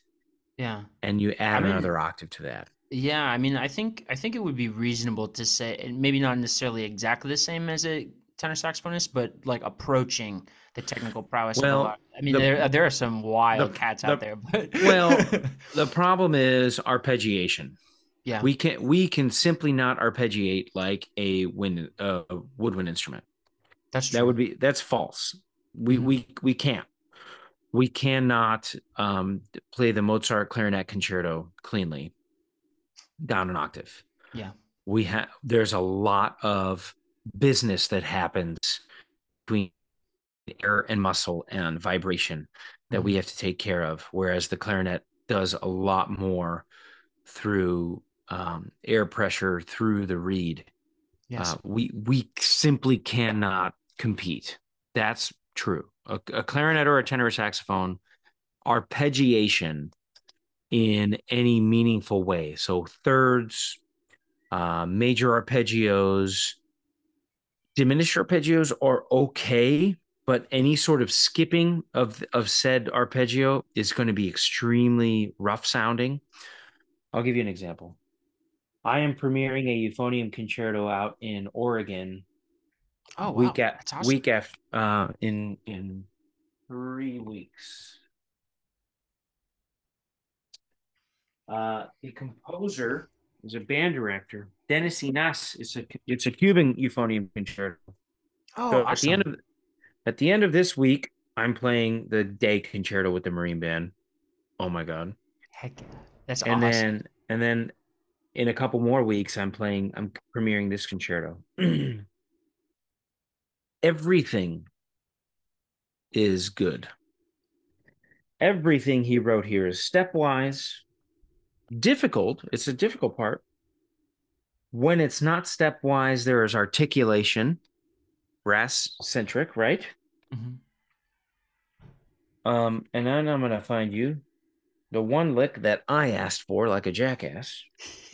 Yeah. And you add I mean, another octave to that. Yeah, I mean, I think I think it would be reasonable to say, and maybe not necessarily exactly the same as a tenor saxophonist, but like approaching the technical prowess of a Well, lot. I mean, the- there there are some wild the- cats the- out there, but well, The problem is arpeggiation. yeah, We can we can simply not arpeggiate like a wind uh, a woodwind instrument. that's true. That would be that's false. We Mhm. we we can't. We cannot um, play the Mozart clarinet concerto cleanly down an octave. Yeah. We have there's a lot of business that happens between air and muscle and vibration that Mm-hmm. we have to take care of whereas the clarinet does a lot more through um, air pressure through the reed yes. uh, we we simply cannot compete. That's true. A, a clarinet or a tenor saxophone, arpeggiation in any meaningful way. So thirds, uh, major arpeggios, diminished arpeggios are okay, but any sort of skipping of of said arpeggio is going to be extremely rough sounding. I'll give you an example. I am premiering a euphonium concerto out in Oregon oh, wow. week at that's awesome. week after uh in in three weeks. Uh the composer is a band director. Dennis Inas. It's a it's a Cuban euphonium concerto. Oh, so awesome. at the end of at the end of this week, I'm playing the day concerto with the Marine Band. Oh my god. Heck. That's and awesome. then and then in a couple more weeks i'm playing i'm premiering this concerto everything is good everything he wrote here is stepwise difficult it's a difficult part when it's not stepwise there is articulation brass centric right Mhm. um and then i'm gonna find you the one lick that i asked for like a jackass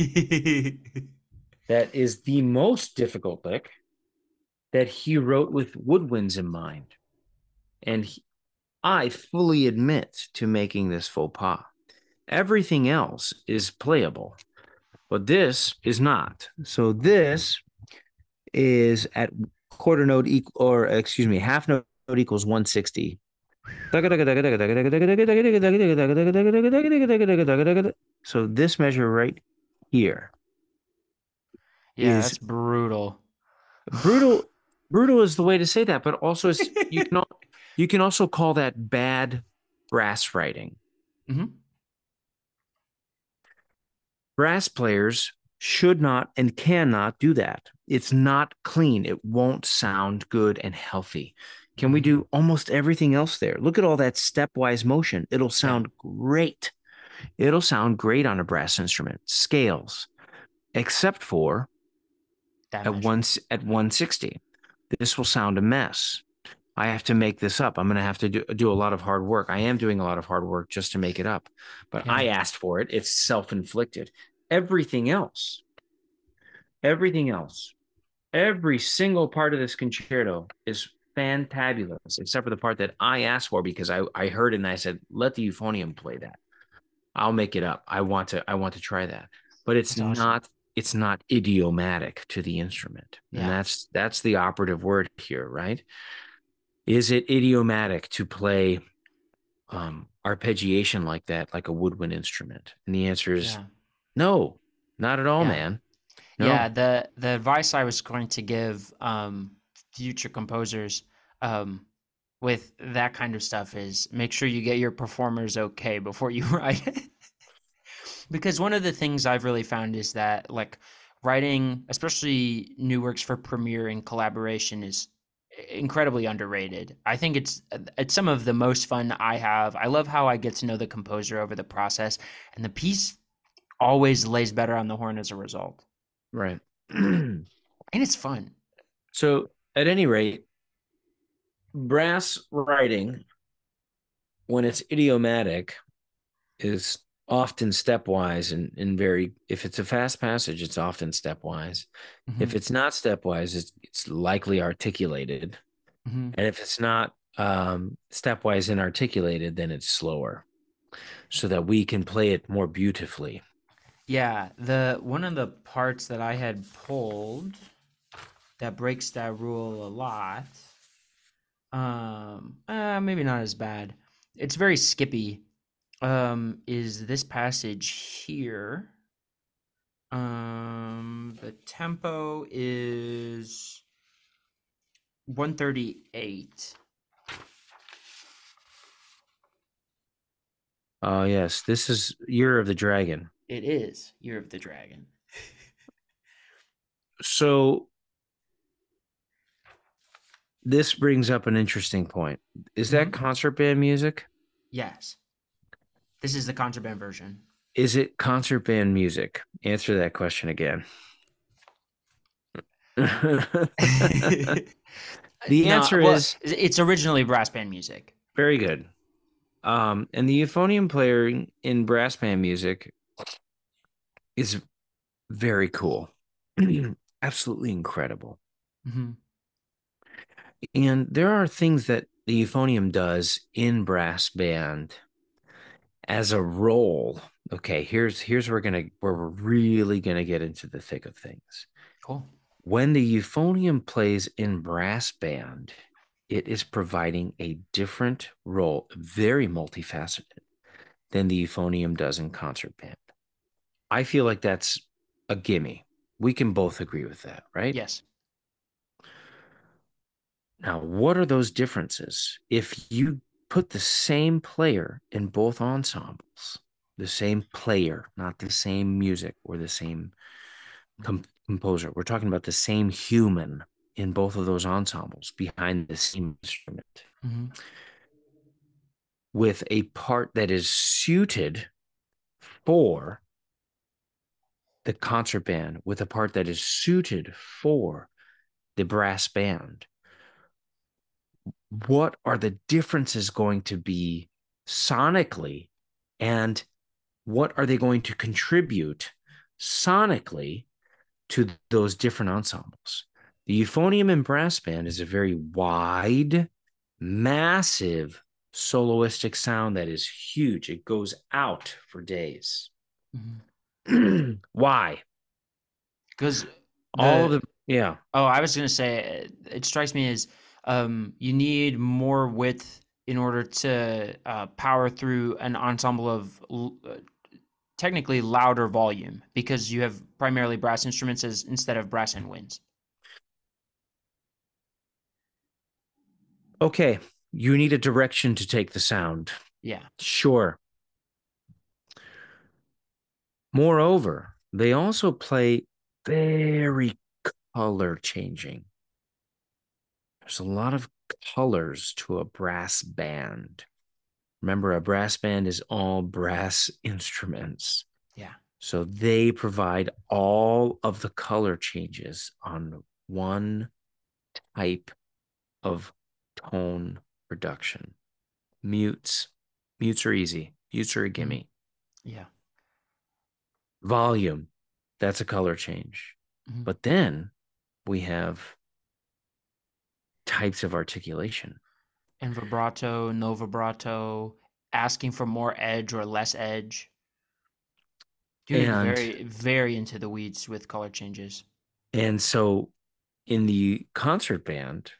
that is the most difficult lick that he wrote with woodwinds in mind. And he- I fully admit to making this faux pas. Everything else is playable, but this is not. So this is at quarter note equal, or excuse me, half note equals 160. So this measure right here yeah, is- brutal. brutal brutal is the way to say that but also it's, you can you can also call that bad brass writing Mhm. Brass players should not and cannot do that. It's not clean. It won't sound good and healthy. Can we do mm-hmm. almost everything else there? Look at all that stepwise motion. It'll sound great. It'll sound great on a brass instrument. Scales. Except for at once at 160 this will sound a mess i have to make this up. I'm going to have to do, do a lot of hard work. I am doing a lot of hard work just to make it up but Yeah. i asked for it. It's self-inflicted. Everything else everything else every single part of this concerto is fantabulous except for the part that i asked for because i, I heard it and i said let the euphonium play that. I'll make it up. I want to i want to try that. But it's awesome. not it's not idiomatic to the instrument. Yeah. and that's that's the operative word here right is it idiomatic to play um arpeggiation like that like a woodwind instrument and the answer is Yeah. no not at all Yeah. man no. Yeah, the the advice I was going to give um, future composers um, with that kind of stuff is make sure you get your performers okay before you write it. because one of the things I've really found is that like writing, especially new works for premiere and collaboration, is incredibly underrated. I think it's it's some of the most fun I have. I love how I get to know the composer over the process, and the piece always lays better on the horn as a result right and it's fun. So, at any rate, brass writing, when it's idiomatic, is often stepwise and, and very, if it's a fast passage, it's often stepwise. If Mhm, it's not stepwise, it's, it's likely articulated. mhm. And if it's not um, stepwise and articulated, then it's slower so that we can play it more beautifully. Yeah, the one of the parts that I had pulled that breaks that rule a lot. Um, uh, maybe not as bad. It's very skippy. Um, is this passage here? Um, the tempo is 138. Oh yes, this is Year of the Dragon. It is Year of the Dragon. So this brings up an interesting point. Is that Mhm. concert band music? Yes. This is the contraband version. Is it concert band music? Answer that question again. the No, answer well, is it's originally brass band music. very good. Um, and the euphonium player in brass band music is very cool. Absolutely incredible. hmm And there are things that the euphonium does in brass band as a role. Okay, here's here's where we're gonna where we're really gonna get into the thick of things. Cool. When the euphonium plays in brass band, it is providing a different role, very multifaceted, than the euphonium does in concert band. I feel like that's a gimme. We can both agree with that, right? Yes. Now, what are those differences? If you put the same player in both ensembles, the same player, not the same music or the same com- composer, we're talking about the same human in both of those ensembles behind the same instrument. Hmm with a part that is suited for the concert band, with a part that is suited for the brass band. What are the differences going to be sonically, and what are they going to contribute sonically to those different ensembles? The euphonium and brass band is a very wide, massive soloistic sound that is huge. It goes out for days. hmm Why? Because All of the yeah. Oh, I was gonna say uh, it strikes me as um, you need more width in order to uh, power through an ensemble of l- uh, technically louder volume because you have primarily brass instruments as instead of brass and winds. Okay. You need a direction to take the sound. Yeah. Sure. Moreover, they also play very color changing. There's a lot of colors to a brass band. Remember, a brass band is all brass instruments. Yeah. So they provide all of the color changes on one type of tone production. Mutes. Mutes are easy. Mutes are a gimme. Yeah. Volume. That's a color change. Mhm. But then we have types of articulation. And vibrato, no vibrato, asking for more edge or less edge. Getting And- very, very into the weeds with color changes. And so in the concert band,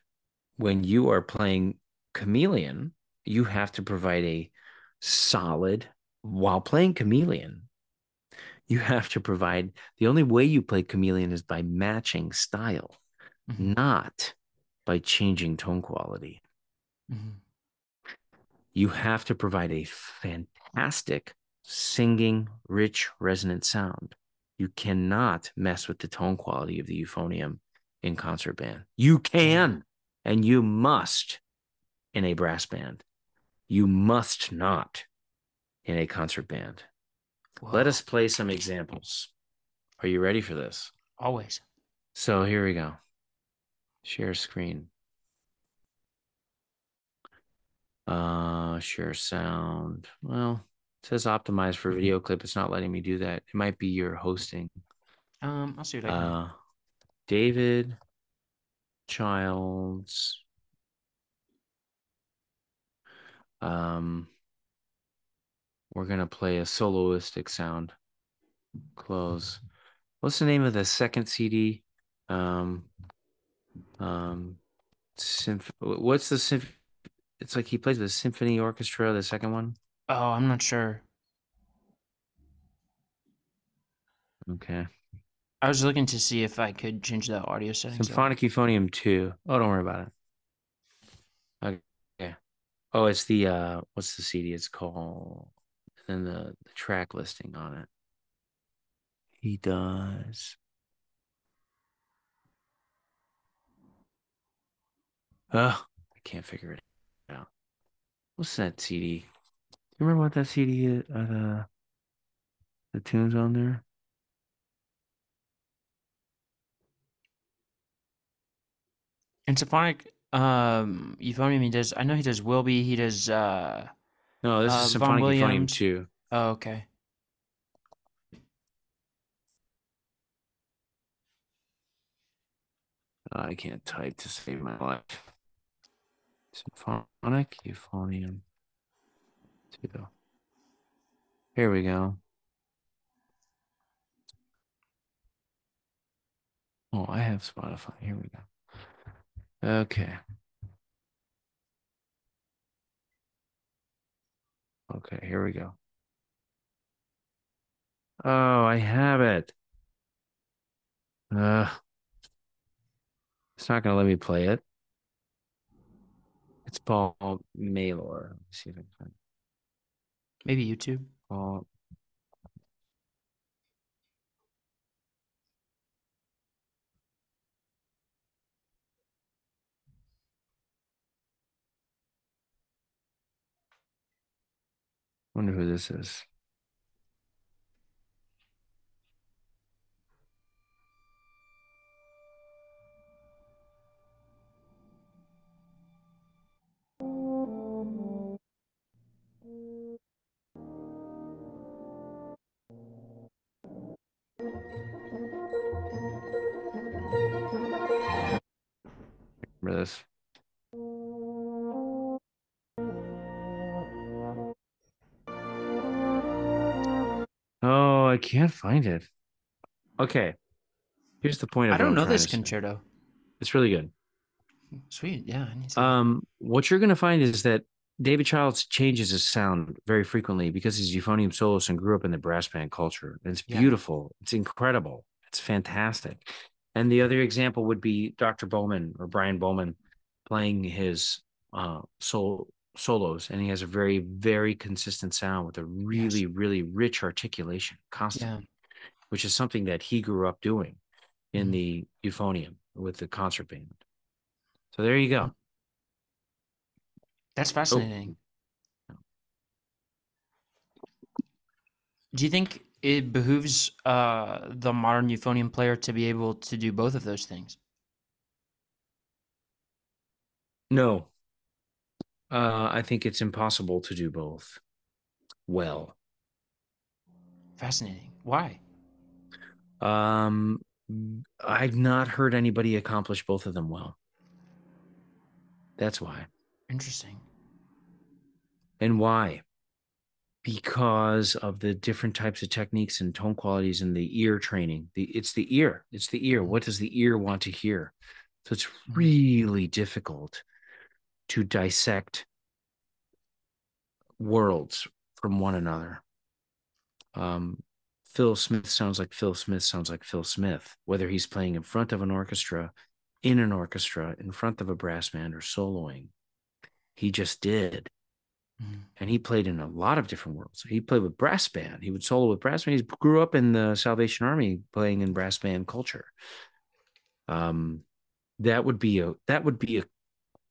when you are playing chameleon, you have to provide a solid, while playing chameleon, you have to provide the only way you play chameleon is by matching style, Mhm. not by changing tone quality. Mhm. You have to provide a fantastic singing, rich, resonant sound. You cannot mess with the tone quality of the euphonium in concert band. You can and you must in a brass band. You must not in a concert band. Let us play some examples. Are you ready for this? always. So here we go. Share screen. Uh, share sound. Well, it says optimize for video clip. It's not letting me do that. It might be your hosting. Um, I'll see what I can. do. Uh, David Childs. Um, we're gonna play a soloistic sound. close. What's the name of the second CD? Um, um, symph- What's the symph- It's like he plays with the symphony orchestra. The second one. Oh, I'm not sure. Okay. I was looking to see if I could change the audio settings. up. Symphonic Euphonium two. Oh, don't worry about it. Okay. Oh, it's the uh, what's the CD? It's called, and then the, the track listing on it. He does. Oh, I can't figure it out. What's that CD? Do you remember what that CD is? Uh, the the tunes on there? And symphonic um euphonium he does I know he does Wilby, he does uh No, this Uh, is Symphonic Euphonium Williams. two. oh okay. Uh, I can't type to save my life. Symphonic Euphonium. Two. Here we go. Oh, I have Spotify. Here we go. Okay. Okay, here we go. Oh, I have it. Uh, it's not gonna let me play it. It's Paul Mealor. Let me see if I can find Maybe YouTube. Paul. Wonder who this is. This? Oh, I can't find it. Okay. Here's the point of I don't know this to concerto. It's really good. Sweet. Yeah, to Um, what you're gonna find is that David Childs changes his sound very frequently because he's euphonium soloist and grew up in the brass band culture. And it's Yeah. beautiful. It's incredible. It's fantastic. And the other example would be Dr. Bowman or Brian Bowman playing his uh sol- solos, and he has a very, very consistent sound with a really, really rich articulation constantly, which is something that he grew up doing in Mhm. the euphonium with the concert band. So there you go. That's Oh, fascinating. Do you think it behooves uh, the modern euphonium player to be able to do both of those things? No. Uh, I think it's impossible to do both well. Fascinating. Why? Um, I've not heard anybody accomplish both of them well. That's why. Interesting. And why? Because of the different types of techniques and tone qualities and the ear training. The it's the ear. It's the ear. What does the ear want to hear? So it's Mhm. really difficult to dissect worlds from one another. Um, Phil Smith sounds like Phil Smith sounds like Phil Smith, whether he's playing in front of an orchestra, in an orchestra, in front of a brass band, or soloing. He just did. Mhm. And he played in a lot of different worlds. He played with brass band. He would solo with brass band. He grew up in the Salvation Army playing in brass band culture. Um, that would be a that would be a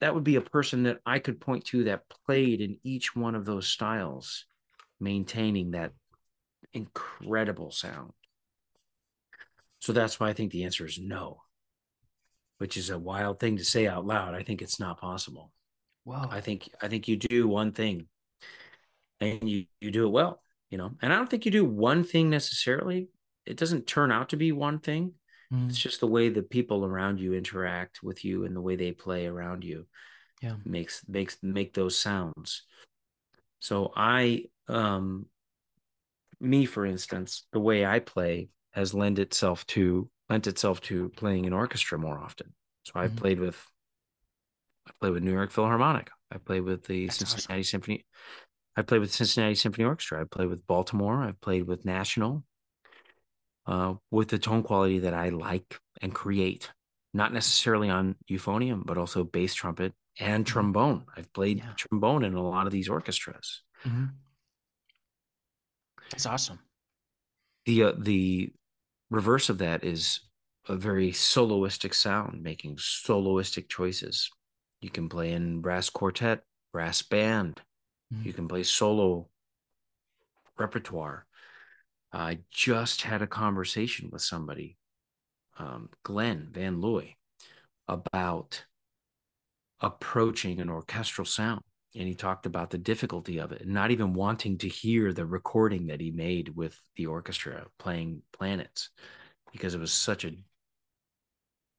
that would be a person that I could point to that played in each one of those styles, maintaining that incredible sound. So that's why I think the answer is no, which is a wild thing to say out loud. I think it's not possible. Whoa. I think I think you do one thing and you you do it well, you know. And I don't think you do one thing necessarily. It doesn't turn out to be one thing. Mm, It's just the way the people around you interact with you and the way they play around you Yeah. makes makes make those sounds. So I um me, for instance, the way I play has lent itself to lent itself to playing in orchestra more often. So I've Mhm. played with I played with New York Philharmonic. I played with the That's awesome. Cincinnati Symphony. I played with Cincinnati Symphony Orchestra. I played with Baltimore. I've played with National. Uh, with the tone quality that I like and create, not necessarily on euphonium, but also bass trumpet and Mhm. trombone. I've played Yeah. trombone in a lot of these orchestras. Mhm. That's awesome. the uh, the reverse of that is a very soloistic sound making soloistic choices you can play in brass quartet brass band. Mhm. you can play solo repertoire. I just had a conversation with somebody um, glenn van looy about approaching an orchestral sound. And he talked about the difficulty of it not even wanting to hear the recording that he made with the orchestra playing planets because it was such a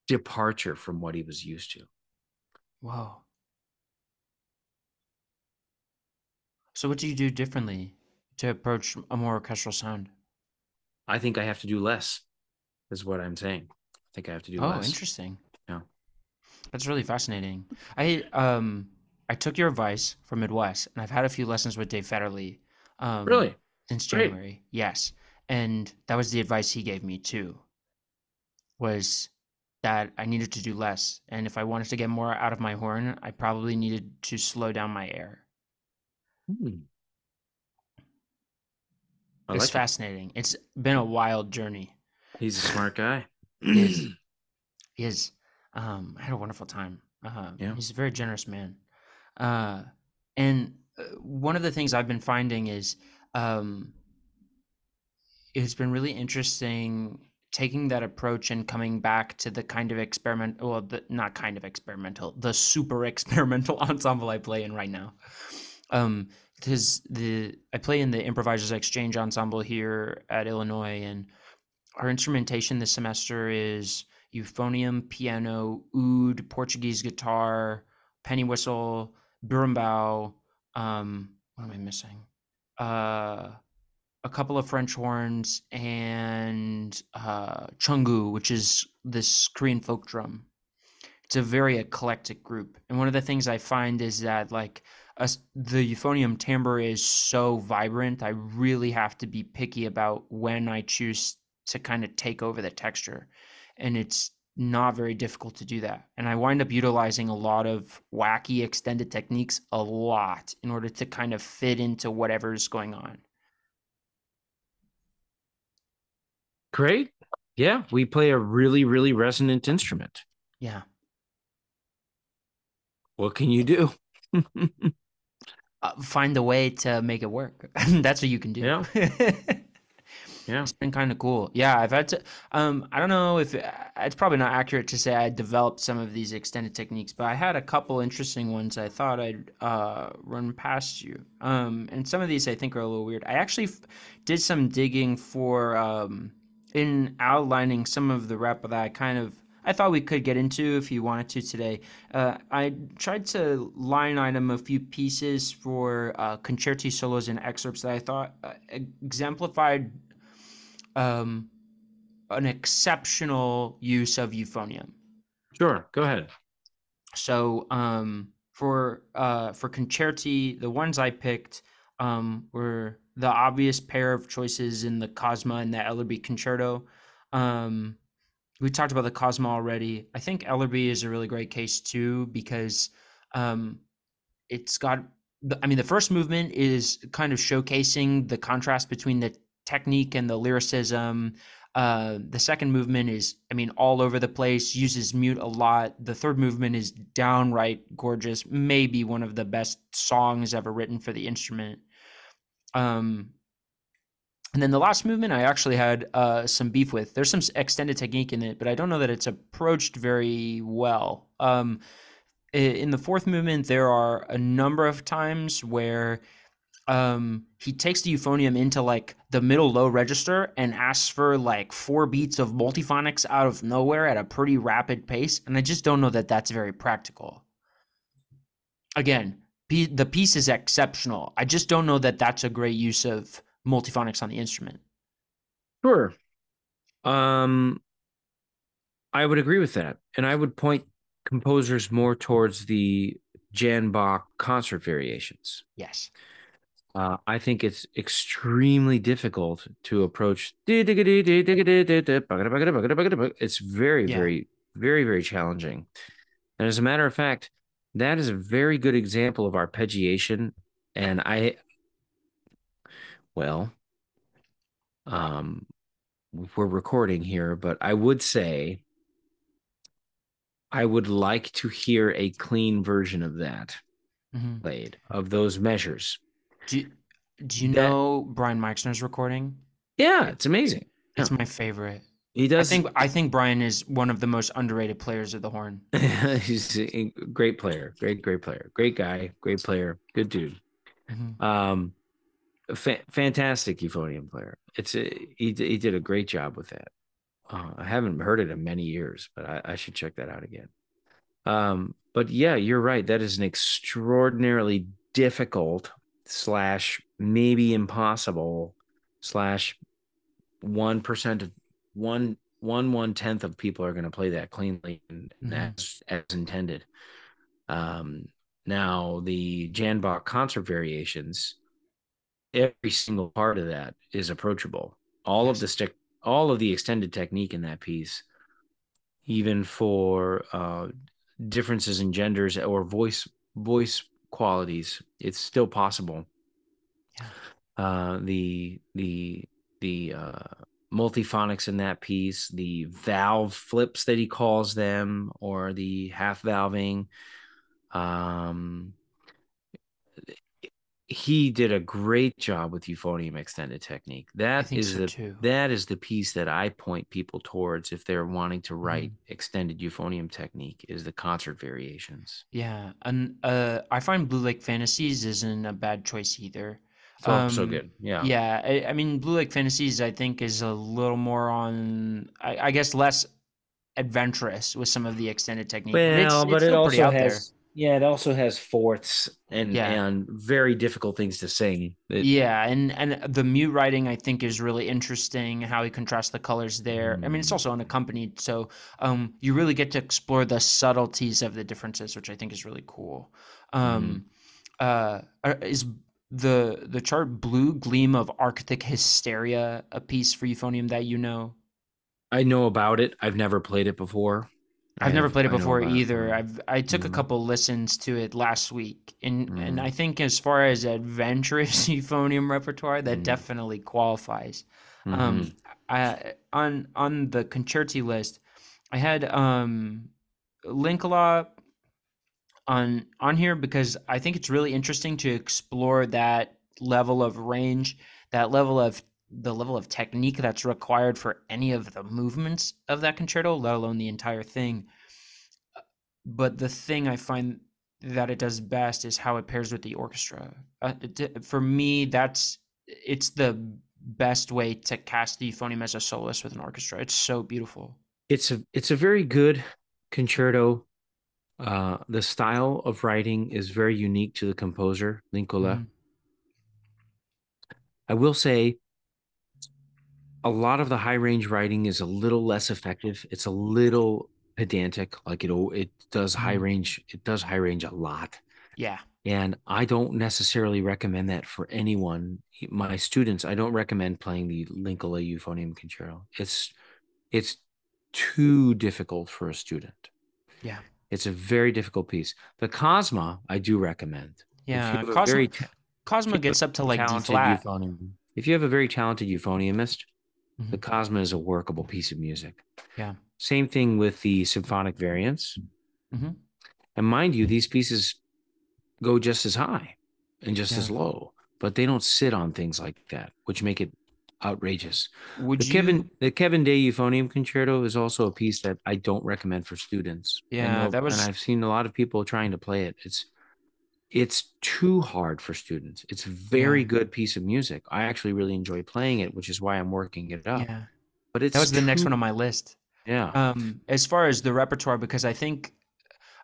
departure from what he was used to Whoa. So what do you do differently to approach a more orchestral sound? i think i have to do less is what i'm saying i think i have to do oh, less Oh, interesting. Yeah. That's really fascinating. I um I took your advice from Midwest and I've had a few lessons with Dave Fedderly. Um really since Great. January. Yes. And that was the advice he gave me too. Was that I needed to do less. And if I wanted to get more out of my horn, I probably needed to slow down my air. Hmm. I it's like it. fascinating. It's been a wild journey. he's a smart guy He is. He is. Um, I had a wonderful time. Uh, Yeah. He's a very generous man. Uh, and uh, one of the things I've been finding is um, it's been really interesting taking that approach and coming back to the kind of experiment well the, not kind of experimental the super experimental ensemble i play in right now. Um because the i play in the improvisers exchange ensemble here at illinois and our instrumentation this semester is euphonium piano oud portuguese guitar penny whistle berimbau um what am i missing? Uh a couple of French horns and uh, chungu, which is this Korean folk drum. It's a very eclectic group, and one of the things I find is that like us, the euphonium timbre is so vibrant. I really have to be picky about when I choose to kind of take over the texture, and it's not very difficult to do that. And I wind up utilizing a lot of wacky extended techniques a lot in order to kind of fit into whatever's going on. Great yeah we play a really really resonant instrument Yeah. what can you do uh, find a way to make it work. That's what you can do. Yeah. yeah It's been kind of cool. Yeah, I've had to. Um, I don't know if uh, it's probably not accurate to say I developed some of these extended techniques, but I had a couple interesting ones I thought I'd uh, run past you. Um, and some of these I think are a little weird. I actually f- did some digging for um, in outlining some of the rep that I kind of I thought we could get into if you wanted to today. Uh, I tried to line item a few pieces for uh, concerti solos and excerpts that I thought uh, exemplified um, an exceptional use of euphonium. sure go ahead So um, for uh, for concerti, the ones I picked um, were the obvious pair of choices in the Cosma and the Ellerby concerto. Um, we talked about the Cosma already. I think Ellerby is a really great case too because um, it's got. I mean, the first movement is kind of showcasing the contrast between the technique and the lyricism. Uh, the second movement is, I mean, all over the place, uses mute a lot. The third movement is downright gorgeous, maybe one of the best songs ever written for the instrument. Um, and then the last movement, I actually had uh, some beef with. There's some extended technique in it, but I don't know that it's approached very well. Um, in the fourth movement, there are a number of times where um he takes the euphonium into like the middle low register and asks for like four beats of multiphonics out of nowhere at a pretty rapid pace and i just don't know that that's very practical again the piece is exceptional i just don't know that that's a great use of multiphonics on the instrument. Sure. Um, I would agree with that, and I would point composers more towards the Jan Bach concert variations. Yes. Uh, I think it's extremely difficult to approach. It's very, Yeah. very, very, very challenging. And as a matter of fact, that is a very good example of arpeggiation. And I, well, um, we're recording here, but I would say I would like to hear a clean version of that Mhm. played of those measures. Do you, do you That- know Brian Meixner's recording? Yeah, it's amazing. It's my favorite. He does. I think I think Brian is one of the most underrated players of the horn. he's a great player, great, great player, great guy, great player, good dude. Mhm. Um, fa- fantastic euphonium player. It's a, he he did a great job with that. Uh, I haven't heard it in many years, but I, I should check that out again. Um, but yeah, you're right. That is an extraordinarily difficult slash maybe impossible slash one percent of one one one tenth of people are going to play that cleanly and Mhm. as as intended. Um, now the Jan Bach concert variations, every single part of that is approachable. All of the stick, all of the extended technique in that piece, even for uh, differences in genders or voice voice qualities, it's still possible. Yeah. Uh, the the the uh, multiphonics in that piece, the valve flips that he calls them, or the half valving. Um, he did a great job with euphonium extended technique. That is so the too. that is the piece that I point people towards if they're wanting to write Mm-hmm. extended euphonium technique is the concert variations. Yeah, and uh, I find Blue Lake Fantasies isn't a bad choice either. Oh, so Um, good. Yeah. Yeah, I, I mean, Blue Lake Fantasies, I think, is a little more on, I, I guess, less adventurous with some of the extended technique. Well, but it also out there. has yeah, it also has fourths and Yeah. and very difficult things to sing. It- Yeah, and and the mute writing I think is really interesting. How he contrasts the colors there. I mean, it's Mm. also unaccompanied, so um, you really get to explore the subtleties of the differences, which I think is really cool. Um, uh, is the the chart "Blue Gleam of Arctic Hysteria" a piece for euphonium that you know? I know about it. I've never played it before. I've never played it before about it. either. I've I took a Mhm. couple listens to it last week, and and Mhm. I think as far as adventurous euphonium repertoire, that Mhm. definitely qualifies. Um, I, on on the concerti list, I had um, Linkola on on here because I think it's really interesting to explore that level of range, that level of the level of technique that's required for any of the movements of that concerto, let alone the entire thing. But the thing I find that it does best is how it pairs with the orchestra. Uh, for me, that's it's the best way to cast the euphonium as a soloist with an orchestra. It's so beautiful. it's a it's a very good concerto. Uh, the style of writing is very unique to the composer Linkola. Mhm. I will say a lot of the high range writing is a little less effective. It's a little pedantic, like it it does high Mhm. range. It does high range a lot, Yeah. and I don't necessarily recommend that for anyone. My students, I don't recommend playing the Linkola euphonium concerto. It's it's too difficult for a student. Yeah. It's a very difficult piece. The Cosma, I do recommend. Yeah. Cosma, very ta- Cosma you have gets up to like D flat. euphonium- If you have a very talented euphoniumist, the Mhm. Cosma is a workable piece of music. Yeah. Same thing with the symphonic variants. Mhm. And mind you, these pieces go just as high and just as low, but they don't sit on things like that, which make it outrageous. Would The you? Kevin the Kevin Day Euphonium Concerto is also a piece that I don't recommend for students. Yeah, no- that was- and I've seen a lot of people trying to play it. It's it's too hard for students. It's a very Yeah. good piece of music. I actually really enjoy playing it, which is why I'm working it up. yeah. But it's That was the next one on my list. Yeah. um as far as the repertoire because i think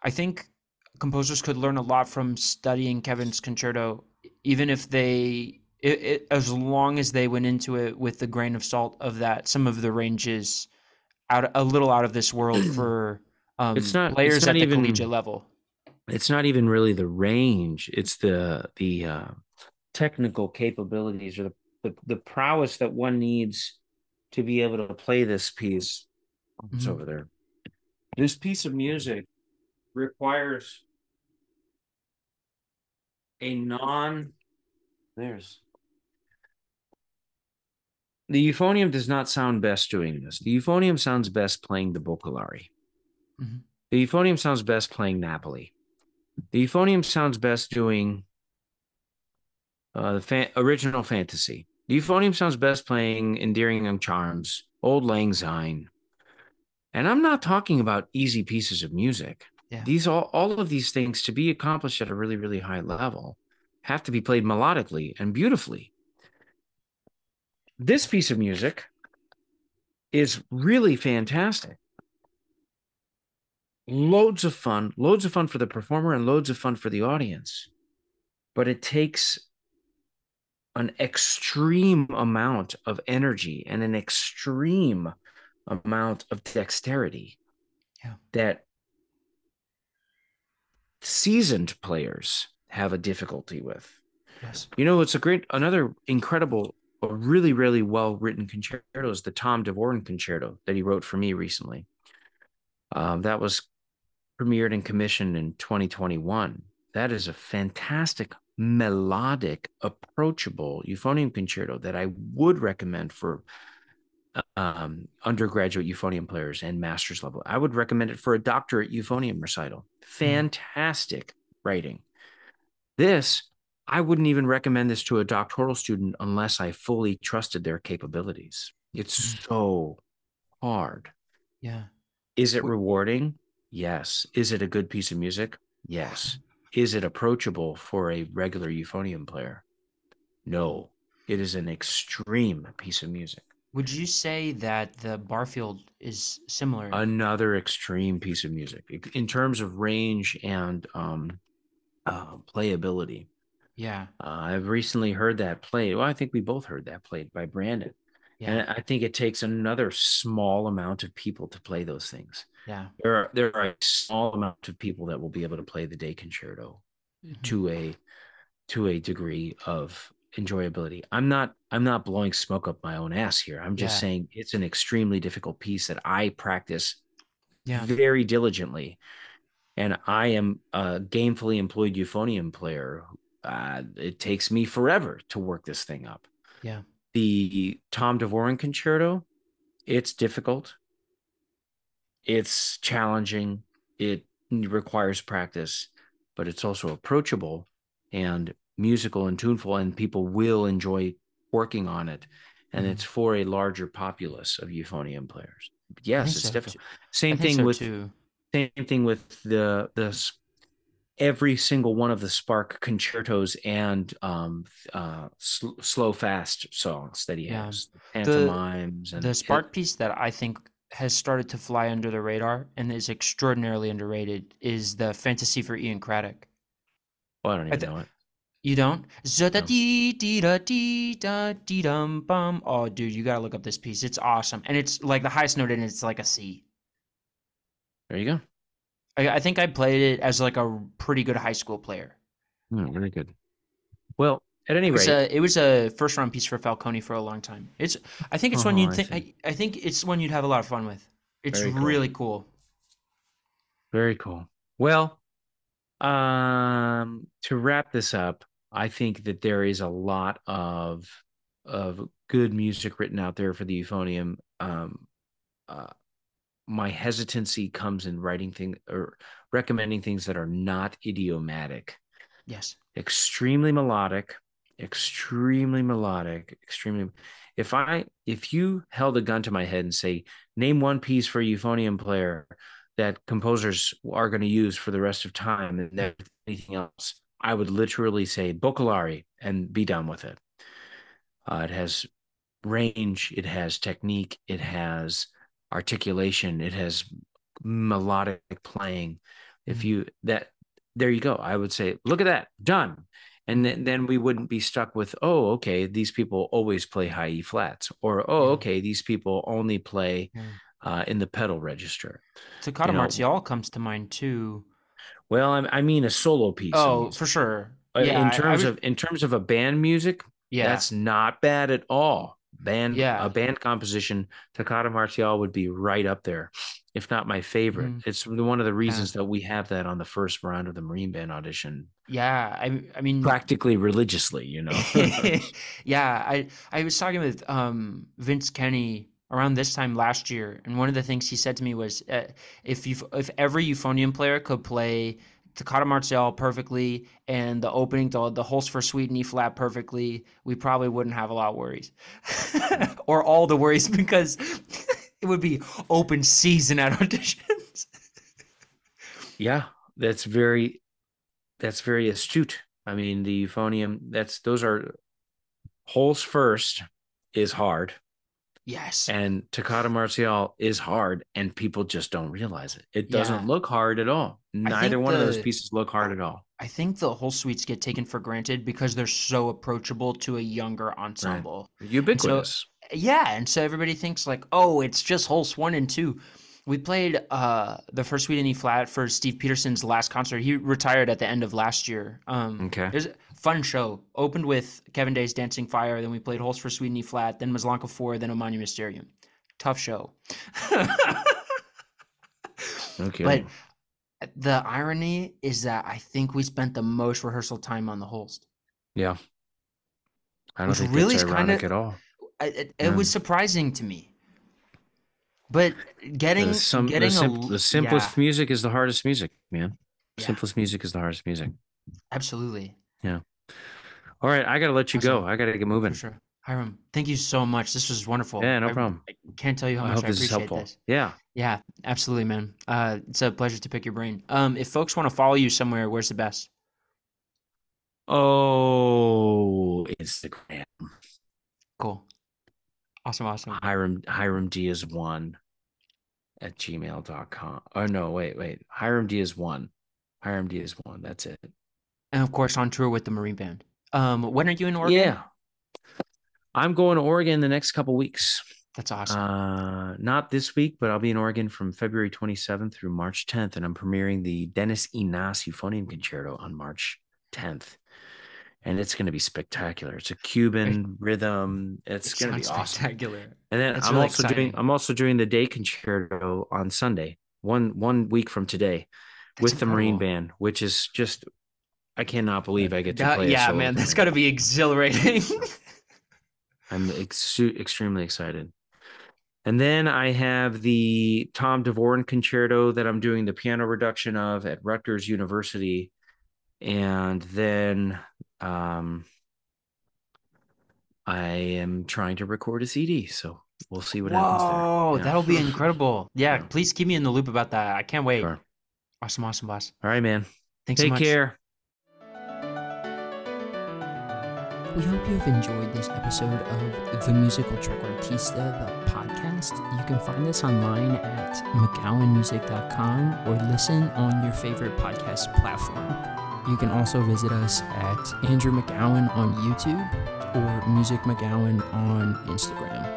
i think composers could learn a lot from studying kevin's concerto even if they it, it, as long as they went into it with the grain of salt of that, some of the ranges out a little out of this world for um, It's not- it's players not at the even- collegiate level. it's not even really the range it's the the uh, technical capabilities or the, the the prowess that one needs to be able to play this piece it's Mhm. over there this piece of music requires a non there's the euphonium does not sound best doing this the euphonium sounds best playing the Boccalari. Mhm. the euphonium sounds best playing napoli the euphonium sounds best doing uh, the fan- original fantasy. The euphonium sounds best playing endearing young charms, old lang syne. And I'm not talking about easy pieces of music. Yeah. These all all of these things to be accomplished at a really really high level have to be played melodically and beautifully. This piece of music is really fantastic loads of fun, loads of fun for the performer and loads of fun for the audience. But it takes an extreme amount of energy and an extreme amount of dexterity Yeah. that seasoned players have a difficulty with. Yes. You know, it's a great, another incredible, a really, really well written concerto is the Tom Davoren concerto that he wrote for me recently. Um, that was premiered and commissioned in 2021. That is a fantastic, melodic, approachable euphonium concerto that I would recommend for um, undergraduate euphonium players and master's level. I would recommend it for a doctorate euphonium recital. Fantastic writing. This, I wouldn't even recommend this to a doctoral student unless I fully trusted their capabilities. It's so hard. Yeah. Is it rewarding? Yes. Is it a good piece of music? Yes. Is it approachable for a regular euphonium player? No. It is an extreme piece of music. Would you say that the Barfield is similar? Another extreme piece of music in terms of range and um, uh, playability. Yeah. Uh, I've recently heard that played. Well, I think we both heard that played by Brandon. Yeah. And I think it takes another small amount of people to play those things. yeah. There are there are a small amount of people that will be able to play the day concerto Mhm. to a to a degree of enjoyability. I'm not I'm not blowing smoke up my own ass here. I'm just Yeah. saying it's an extremely difficult piece that I practice Yeah. very diligently. And I am a gamefully employed euphonium player. Uh, it takes me forever to work this thing up. Yeah. The Tom Davoren concerto, it's difficult. It's challenging. It requires practice, but it's also approachable and musical and tuneful, and people will enjoy working on it. And Mhm. it's for a larger populace of euphonium players. Yes, it's so, difficult. Same thing so with too. same thing with the the every single one of the Sparke concertos and um uh sl- slow fast songs that he Yeah. has pantomimes and The Sparke piece that I think has started to fly under the radar and is extraordinarily underrated is the Fantasy for Ian Craddock. Oh, I don't even th- know it. You don't? No. dee dee da dee da dee dum bum. Oh, dude, you gotta look up this piece. It's awesome, and it's like the highest note in it's like a C. There you go. I, I think I played it as like a pretty good high school player. Hmm, very good. Well, at any It rate, a it was a first round piece for Falcone for a long time. It's I think it's one Oh, you'd think. I, I think it's one you'd have a lot of fun with. It's Very cool. really cool. very cool. Well, um, to wrap this up, I think that there is a lot of of good music written out there for the euphonium. Um, uh, my hesitancy comes in writing things or recommending things that are not idiomatic, Yes. extremely melodic, extremely melodic, extremely. If I if you held a gun to my head and say, name one piece for a euphonium player that composers are going to use for the rest of time and then anything else, I would literally say Boccalari and be done with it. Uh, it has range, it has technique, it has articulation, it has melodic playing. If Mhm. you that there you go. I would say, look at that, done. and then, then we wouldn't be stuck with oh okay these people always play high e flats or oh Yeah. okay these people only play Yeah. uh, in the pedal register Toccata you know- Martial comes to mind too. well i, I mean a solo piece Oh, for sure. Uh, Yeah, in I- I terms was- of in terms of a band music yeah, that's not bad at all band Yeah. a band composition toccata martial would be right up there if not my favorite Mhm. it's one of the reasons that we have that on the first round of the marine band audition yeah. I I mean, practically religiously you know yeah, I I was talking with um, Vince Kenny around this time last year, and one of the things he said to me was, uh, if you if every euphonium player could play Toccata Martial perfectly and the opening the the for in E flat perfectly, we probably wouldn't have a lot of worries, or all the worries because it would be open season at auditions. Yeah, that's very that's very astute. I mean, the euphonium, that's those are Holst first is hard yes, and Toccata Martial is hard and people just don't realize it. It doesn't Yeah. look hard at all. Neither one of those pieces look hard at all. I think the whole suites get taken for granted because they're so approachable to a younger ensemble. Ubiquitous. Yeah, and so everybody thinks like, oh, it's just Holst one and two. We played uh the first suite in E flat for Steve Peterson's last concert. He retired at the end of last year. Um Okay. was a fun show. Opened with Kevin Day's Dancing Fire, then we played Holst for Suite in E flat, then Maslanka 4, then O Magnum Mysterium. Tough show. okay. But the irony is that I think we spent the most rehearsal time on the Holst. yeah. I don't which think really that's is kinda- ironic at all. It, it Yeah. was surprising to me. But getting The, some, getting the, a sim- the simplest yeah, music is the hardest music, man. Yeah. Simplest music is the hardest music. absolutely Yeah. All right, I gotta let you go. I gotta get for moving. sure. Hiram, thank you so much. This was wonderful. Yeah, no I- problem. I can't tell you how I much I this is appreciate helpful. this. Yeah. Yeah, absolutely, man. Uh, it's a pleasure to pick your brain. Um, if folks want to follow you somewhere, where's the best? Oh, Instagram. Cool. Awesome, awesome. Hiram Hiram Diaz one at gmail.com. Oh no, wait, wait. Hiram Diaz one. Hiram Diaz one. That's it. And of course, on tour with the Marine Band. Um, when are you in Oregon? Yeah. I'm going to Oregon the next couple weeks. That's awesome. Uh not this week, but I'll be in Oregon from February 27th through March 10th, and I'm premiering the Dennis Enas Euphonium Concerto on March 10th. And it's going to be spectacular. It's a Cuban rhythm. It's It going to be awesome. spectacular. And then That's I'm really also doing. I'm also doing the day concerto on Sunday, one one week from today, That's with the Marine. Band, which is just I cannot believe I get to That- play. yeah, man, that's got to be exhilarating. I'm ex- extremely excited. And then I have the Tom Davoren concerto that I'm doing the piano reduction of at Rutgers University, and then um, I am trying to record a CD. So we'll see what happens there. Whoa, Yeah. that'll be incredible. Yeah, Yeah. please keep me in the loop about that. I can't wait. Sure. Awesome, awesome, boss. All right, man. Thanks so Take much. care. We hope you have enjoyed this episode of The Musical Trequartista, the podcast. You can find us online at McGowanmusic.com or listen on your favorite podcast platform. You can also visit us at Andrew McGowan on YouTube or Music McGowan on Instagram.